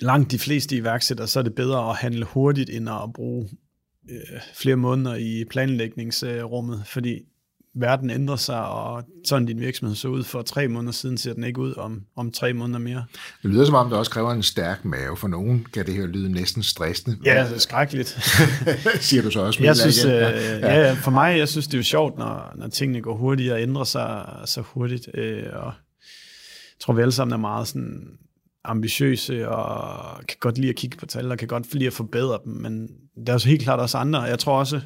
langt de fleste iværksættere, så er det bedre at handle hurtigt, end at bruge øh, flere måneder i planlægningsrummet, fordi verden ændrer sig, og sådan din virksomhed så ud for tre måneder siden, ser den ikke ud om, om tre måneder mere. Det lyder som om, det også kræver en stærk mave. For nogen kan det her lyde næsten stressende. Ja, det er skrækkeligt. Siger du så også? Jeg synes, øh, ja. ja, for mig, jeg synes, det er jo sjovt, når, når tingene går hurtigt og ændrer sig så hurtigt. Øh, og jeg tror, vi alle sammen er meget sådan ambitiøse og kan godt lide at kigge på tal og kan godt lide at forbedre dem, men der er så helt klart også andre. Jeg tror også,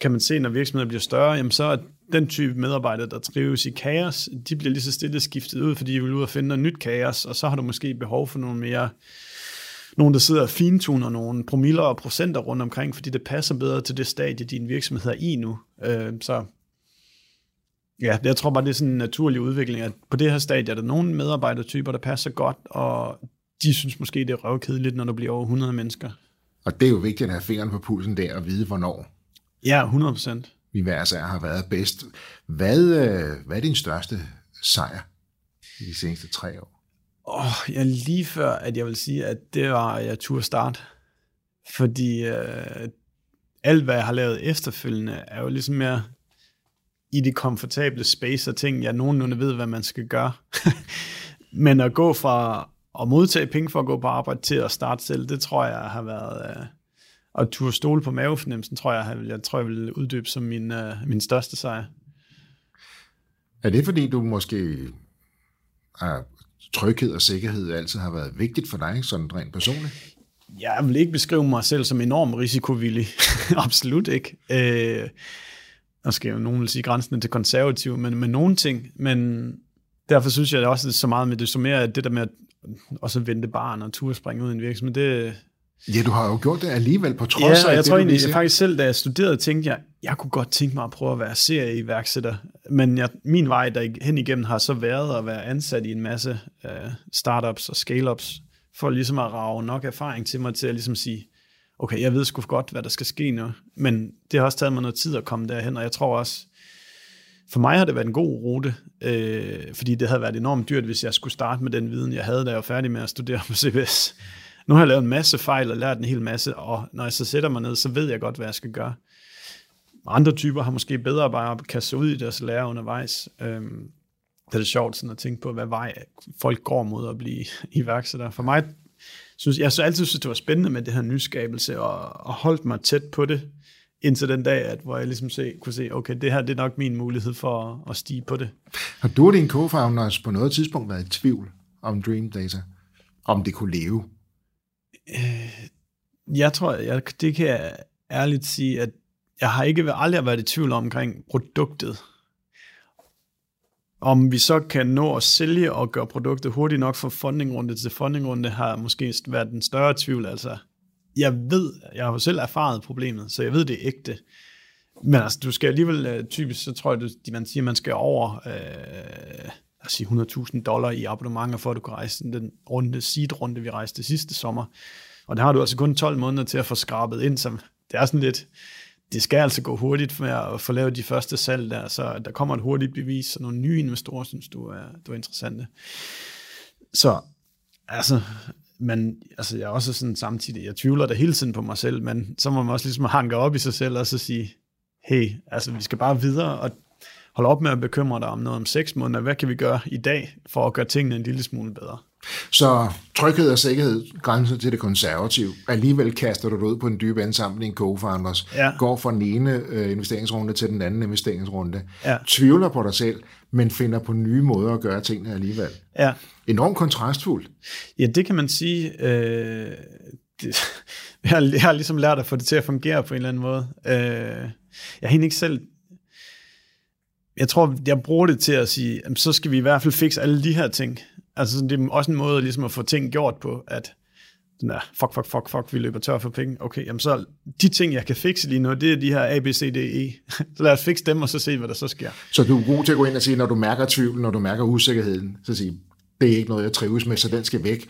kan man se, når virksomheder bliver større, jamen så er den type medarbejdere, der trives i kaos, de bliver lige så stille skiftet ud, fordi de vil ud og finde noget nyt kaos, og så har du måske behov for nogle mere, nogen, der sidder og fintuner nogle promiller og procenter rundt omkring, fordi det passer bedre til det stadie, din virksomhed er i nu. Øh, så ja, jeg tror bare, det er sådan en naturlig udvikling, at på det her stadie er der nogle medarbejdertyper, der passer godt, og de synes måske, det er røvkedeligt, når der bliver over 100 mennesker. Og det er jo vigtigt at have fingeren på pulsen der og vide, hvornår Ja, 100 procent. Vi hver sær har været bedst. Hvad, øh, hvad er din største sejr i de seneste tre år? Åh, oh, jeg lige før, at jeg vil sige, at det var, at jeg turde starte. Fordi øh, alt, hvad jeg har lavet efterfølgende, er jo ligesom mere i det komfortable space og ting, jeg nogenlunde ved, hvad man skal gøre. Men at gå fra at modtage penge for at gå på arbejde til at starte selv, det tror jeg har været... Øh, at turde stole på mavefornemmelsen, tror jeg, jeg, tror, jeg vil uddybe som min, øh, min største sejr. Er det fordi, du måske har tryghed og sikkerhed altid har været vigtigt for dig, sådan rent personligt? Jeg vil ikke beskrive mig selv som enormt risikovillig. Absolut ikke. Øh, nu skal jo nogen vil sige grænsen til konservativ, men med nogle ting. Men derfor synes jeg også det er så meget med det, så mere det der med at også vente barn og turde springe ud i en virksomhed, det, Ja, du har jo gjort det alligevel på trods ja, af jeg det, tror egentlig, jeg faktisk selv, da jeg studerede, tænkte jeg, jeg kunne godt tænke mig at prøve at være serieiværksætter. Men jeg, min vej der hen igennem har så været at være ansat i en masse uh, startups og scale-ups, for ligesom at rave nok erfaring til mig til at ligesom sige, okay, jeg ved sgu godt, hvad der skal ske nu, men det har også taget mig noget tid at komme derhen, og jeg tror også, for mig har det været en god rute, øh, fordi det havde været enormt dyrt, hvis jeg skulle starte med den viden, jeg havde, da jeg var færdig med at studere på CBS. Nu har jeg lavet en masse fejl og lært en hel masse, og når jeg så sætter mig ned, så ved jeg godt, hvad jeg skal gøre. Andre typer har måske bedre bare at kaste sig ud i det og så lære undervejs. Øhm, det er det sjovt sådan at tænke på, hvad vej folk går mod at blive iværksætter. For mig, synes jeg så altid synes, det var spændende med det her nyskabelse, og, og holdt mig tæt på det, indtil den dag, at, hvor jeg ligesom se, kunne se, okay, det her det er nok min mulighed for at, at stige på det. Har du og din co-founders på noget tidspunkt været i tvivl om Dream Data? Om det kunne leve? Øh, jeg tror, jeg, det kan jeg ærligt sige, at jeg har ikke aldrig været i tvivl omkring produktet. Om vi så kan nå at sælge og gøre produktet hurtigt nok fra fundingrunde til fundingrunde, har måske været den større tvivl. Altså, jeg ved, jeg har jo selv erfaret problemet, så jeg ved, det er ægte. Men altså, du skal alligevel, øh, typisk, så tror jeg, man siger, man skal over øh, sige 100.000 dollar i abonnementer, for at du kan rejse den runde, seed-runde, vi rejste sidste sommer. Og der har du altså kun 12 måneder til at få skrabet ind, som det er sådan lidt, det skal altså gå hurtigt med at få lavet de første salg der, så der kommer et hurtigt bevis, så nogle nye investorer synes du er, du er interessante. Så, altså, men altså, jeg er også sådan samtidig, jeg tvivler da hele tiden på mig selv, men så må man også ligesom hanke op i sig selv og så sige, hey, altså vi skal bare videre, og hold op med at bekymre dig om noget om seks måneder. Hvad kan vi gøre i dag for at gøre tingene en lille smule bedre? Så tryghed og sikkerhed, grænsen til det konservative. Alligevel kaster du dig ud på en dyb ansamling co-founders. Ja. Går fra den ene øh, investeringsrunde til den anden investeringsrunde. Ja. Tvivler på dig selv, men finder på nye måder at gøre tingene alligevel. Ja, Enormt kontrastfuldt. ja det kan man sige. Øh, det, jeg, har, jeg har ligesom lært at få det til at fungere på en eller anden måde. Øh, jeg har ikke selv jeg tror, jeg bruger det til at sige, jamen, så skal vi i hvert fald fikse alle de her ting. Altså, det er også en måde ligesom at få ting gjort på, at den der, fuck, fuck, fuck, fuck, vi løber tør for penge. Okay, jamen så de ting, jeg kan fikse lige nu, det er de her A, B, C, D, E. så lad os fikse dem, og så se, hvad der så sker. Så du er god til at gå ind og sige, når du mærker tvivl, når du mærker usikkerheden, så sige, det er ikke noget, jeg trives med, så den skal væk.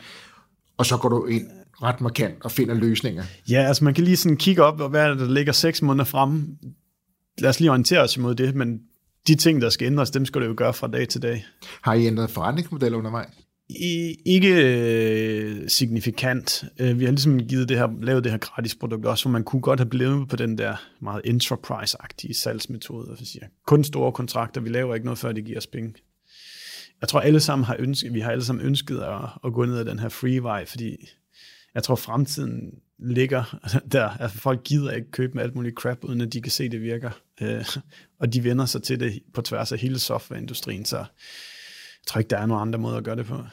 Og så går du ind ret markant og finder løsninger. Ja, altså man kan lige sådan kigge op, og hvad er det, der ligger seks måneder fremme. Lad os lige orientere os imod det, men de ting, der skal ændres, dem skal du jo gøre fra dag til dag. Har I ændret forretningsmodel undervejs? I, ikke øh, signifikant. Øh, vi har ligesom givet det her, lavet det her gratis produkt også, hvor man kunne godt have blevet på den der meget enterprise-agtige salgsmetode, og så siger, kun store kontrakter, vi laver ikke noget, før de giver os penge. Jeg tror alle sammen har ønsket, vi har alle sammen ønsket at, at gå ned ad den her free-vej, fordi jeg tror fremtiden ligger der. Altså folk gider ikke købe med alt muligt crap, uden at de kan se, det virker. Øh, og de vender sig til det på tværs af hele softwareindustrien, så jeg tror ikke, der er nogen andre måder at gøre det på.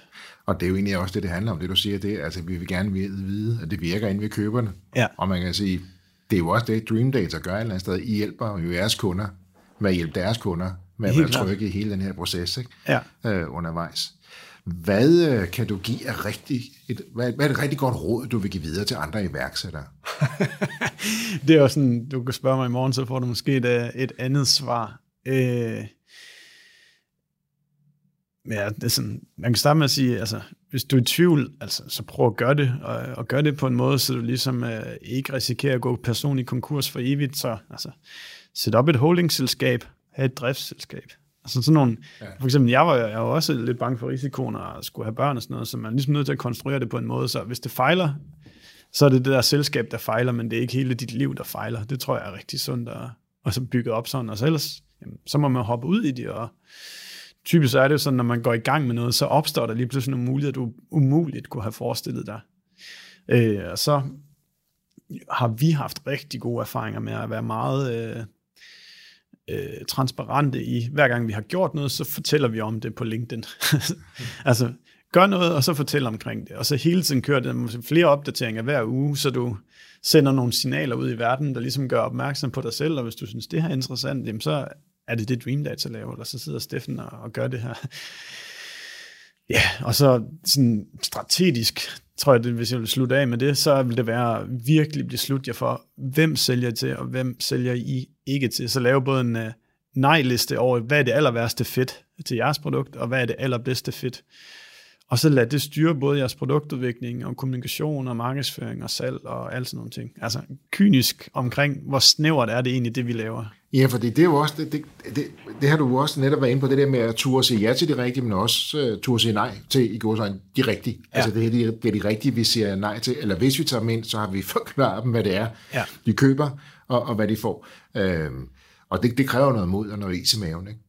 Og det er jo egentlig også det, det handler om, det du siger, det altså vi vil gerne vide, at det virker inden ved køberne. Ja. Og man kan sige, det er jo også det, Dream Data gør et eller andet sted. I hjælper jo jeres kunder med at hjælpe deres kunder med at være trygge i hele den her proces ikke? Ja. Øh, undervejs. Hvad øh, kan du give af rigtig, et, hvad, hvad er et rigtig godt råd, du vil give videre til andre iværksættere? det er jo sådan, du kan spørge mig i morgen, så får du måske et, øh, et andet svar. Øh, ja, det er sådan, man kan starte med at sige, altså, hvis du er i tvivl, altså, så prøv at gøre det, og, og gør det på en måde, så du ligesom øh, ikke risikerer at gå personlig konkurs for evigt, så altså, sæt op et holdingselskab, have et driftsselskab. Altså sådan nogle, ja. for eksempel, jeg var, jeg var også lidt bange for risikoen og skulle have børn og sådan noget, så man er ligesom nødt til at konstruere det på en måde, så hvis det fejler, så er det det der selskab, der fejler, men det er ikke hele dit liv, der fejler. Det tror jeg er rigtig sundt at, at så bygge op sådan. Og så ellers, jamen, så må man hoppe ud i det, og typisk er det jo sådan, når man går i gang med noget, så opstår der lige pludselig nogle muligheder, du umuligt kunne have forestillet dig. Øh, og så har vi haft rigtig gode erfaringer med at være meget øh, øh, transparente i, hver gang vi har gjort noget, så fortæller vi om det på LinkedIn. altså, gør noget, og så fortæl omkring det. Og så hele tiden kører det flere opdateringer hver uge, så du sender nogle signaler ud i verden, der ligesom gør opmærksom på dig selv, og hvis du synes, det her er interessant, jamen så er det det Dream Data laver, eller så sidder Steffen og, og gør det her. Ja, og så sådan strategisk, tror jeg, det, hvis jeg vil slutte af med det, så vil det være virkelig blive slut jer for, hvem sælger I til, og hvem sælger I ikke til. Så lave både en uh, nej-liste over, hvad er det aller værste fedt til jeres produkt, og hvad er det allerbedste fedt og så lad det styre både jeres produktudvikling og kommunikation og markedsføring og salg og alt sådan nogle ting. Altså kynisk omkring, hvor snævert er det egentlig, det vi laver. Ja, fordi det er jo også, det, det, det, det har du også netop været inde på, det der med at turde sige ja til de rigtige, men også uh, turde sige nej til, i går så de rigtige. Ja. Altså det, det, det er de rigtige, vi siger nej til, eller hvis vi tager dem ind, så har vi forklaret dem, hvad det er, ja. de køber, og, og hvad de får. Uh, og det, det kræver noget mod og noget is i maven, ikke?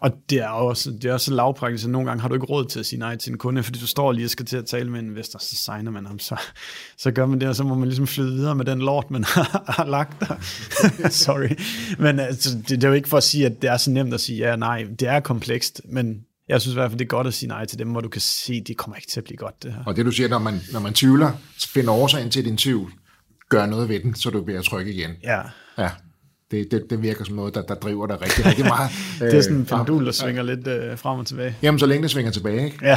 Og det er også, det er også lavpraktisk, at nogle gange har du ikke råd til at sige nej til en kunde, fordi du står lige og skal til at tale med en investor, så signer man ham, så, så gør man det, og så må man ligesom flyde videre med den lort, man har lagt der. Sorry. Men altså, det, det er jo ikke for at sige, at det er så nemt at sige ja nej. Det er komplekst, men jeg synes i hvert fald, det er godt at sige nej til dem, hvor du kan se, at det kommer ikke til at blive godt, det her. Og det du siger, når man, når man tvivler, finder årsagen til din tvivl, gør noget ved den, så du bliver tryg igen. Ja. Ja, det, det, det virker som noget, der, der driver dig rigtig, rigtig meget. det er sådan en øh, pendul, der svinger lidt øh, frem og tilbage. Jamen, så længe det svinger tilbage, ikke? Ja.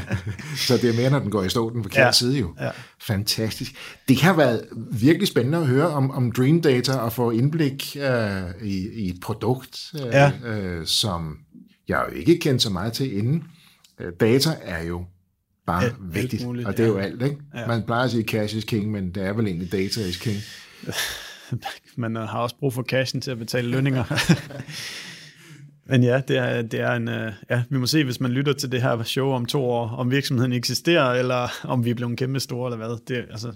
så det er mere, når den går i stå, den forkerte ja. side jo. Ja. Fantastisk. Det har været virkelig spændende at høre om, om Dream Data og få indblik øh, i, i et produkt, øh, ja. øh, som jeg jo ikke kendt så meget til inden. Øh, data er jo bare ja, vigtigt, muligt, og det er ja. jo alt, ikke? Ja. Man plejer at sige cash is king, men det er vel egentlig data is king. man har også brug for cashen til at betale lønninger. Men ja, det er, det er en, øh, ja, vi må se, hvis man lytter til det her show om to år, om virksomheden eksisterer, eller om vi er blevet kæmpe store, eller hvad. Det, altså,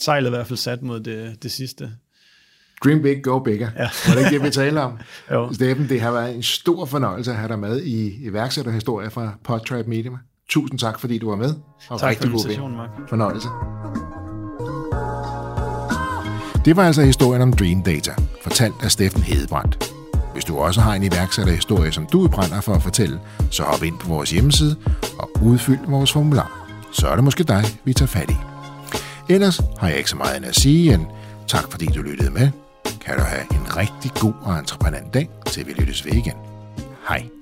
sejlet er i hvert fald sat mod det, det sidste. Dream big, go bigger. Ja. Var det ikke det, vi taler om? jo. Steffen, det har været en stor fornøjelse at have dig med i iværksætterhistorie fra Podtrap Media. Tusind tak, fordi du var med. Og tak rigtig for invitationen, Mark. Fornøjelse. Det var altså historien om Dream Data, fortalt af Steffen Hedebrandt. Hvis du også har en iværksætterhistorie, som du brænder for at fortælle, så hop ind på vores hjemmeside og udfyld vores formular. Så er det måske dig, vi tager fat i. Ellers har jeg ikke så meget end at sige end tak fordi du lyttede med. Kan du have en rigtig god og entreprenant dag, til vi lyttes ved igen. Hej.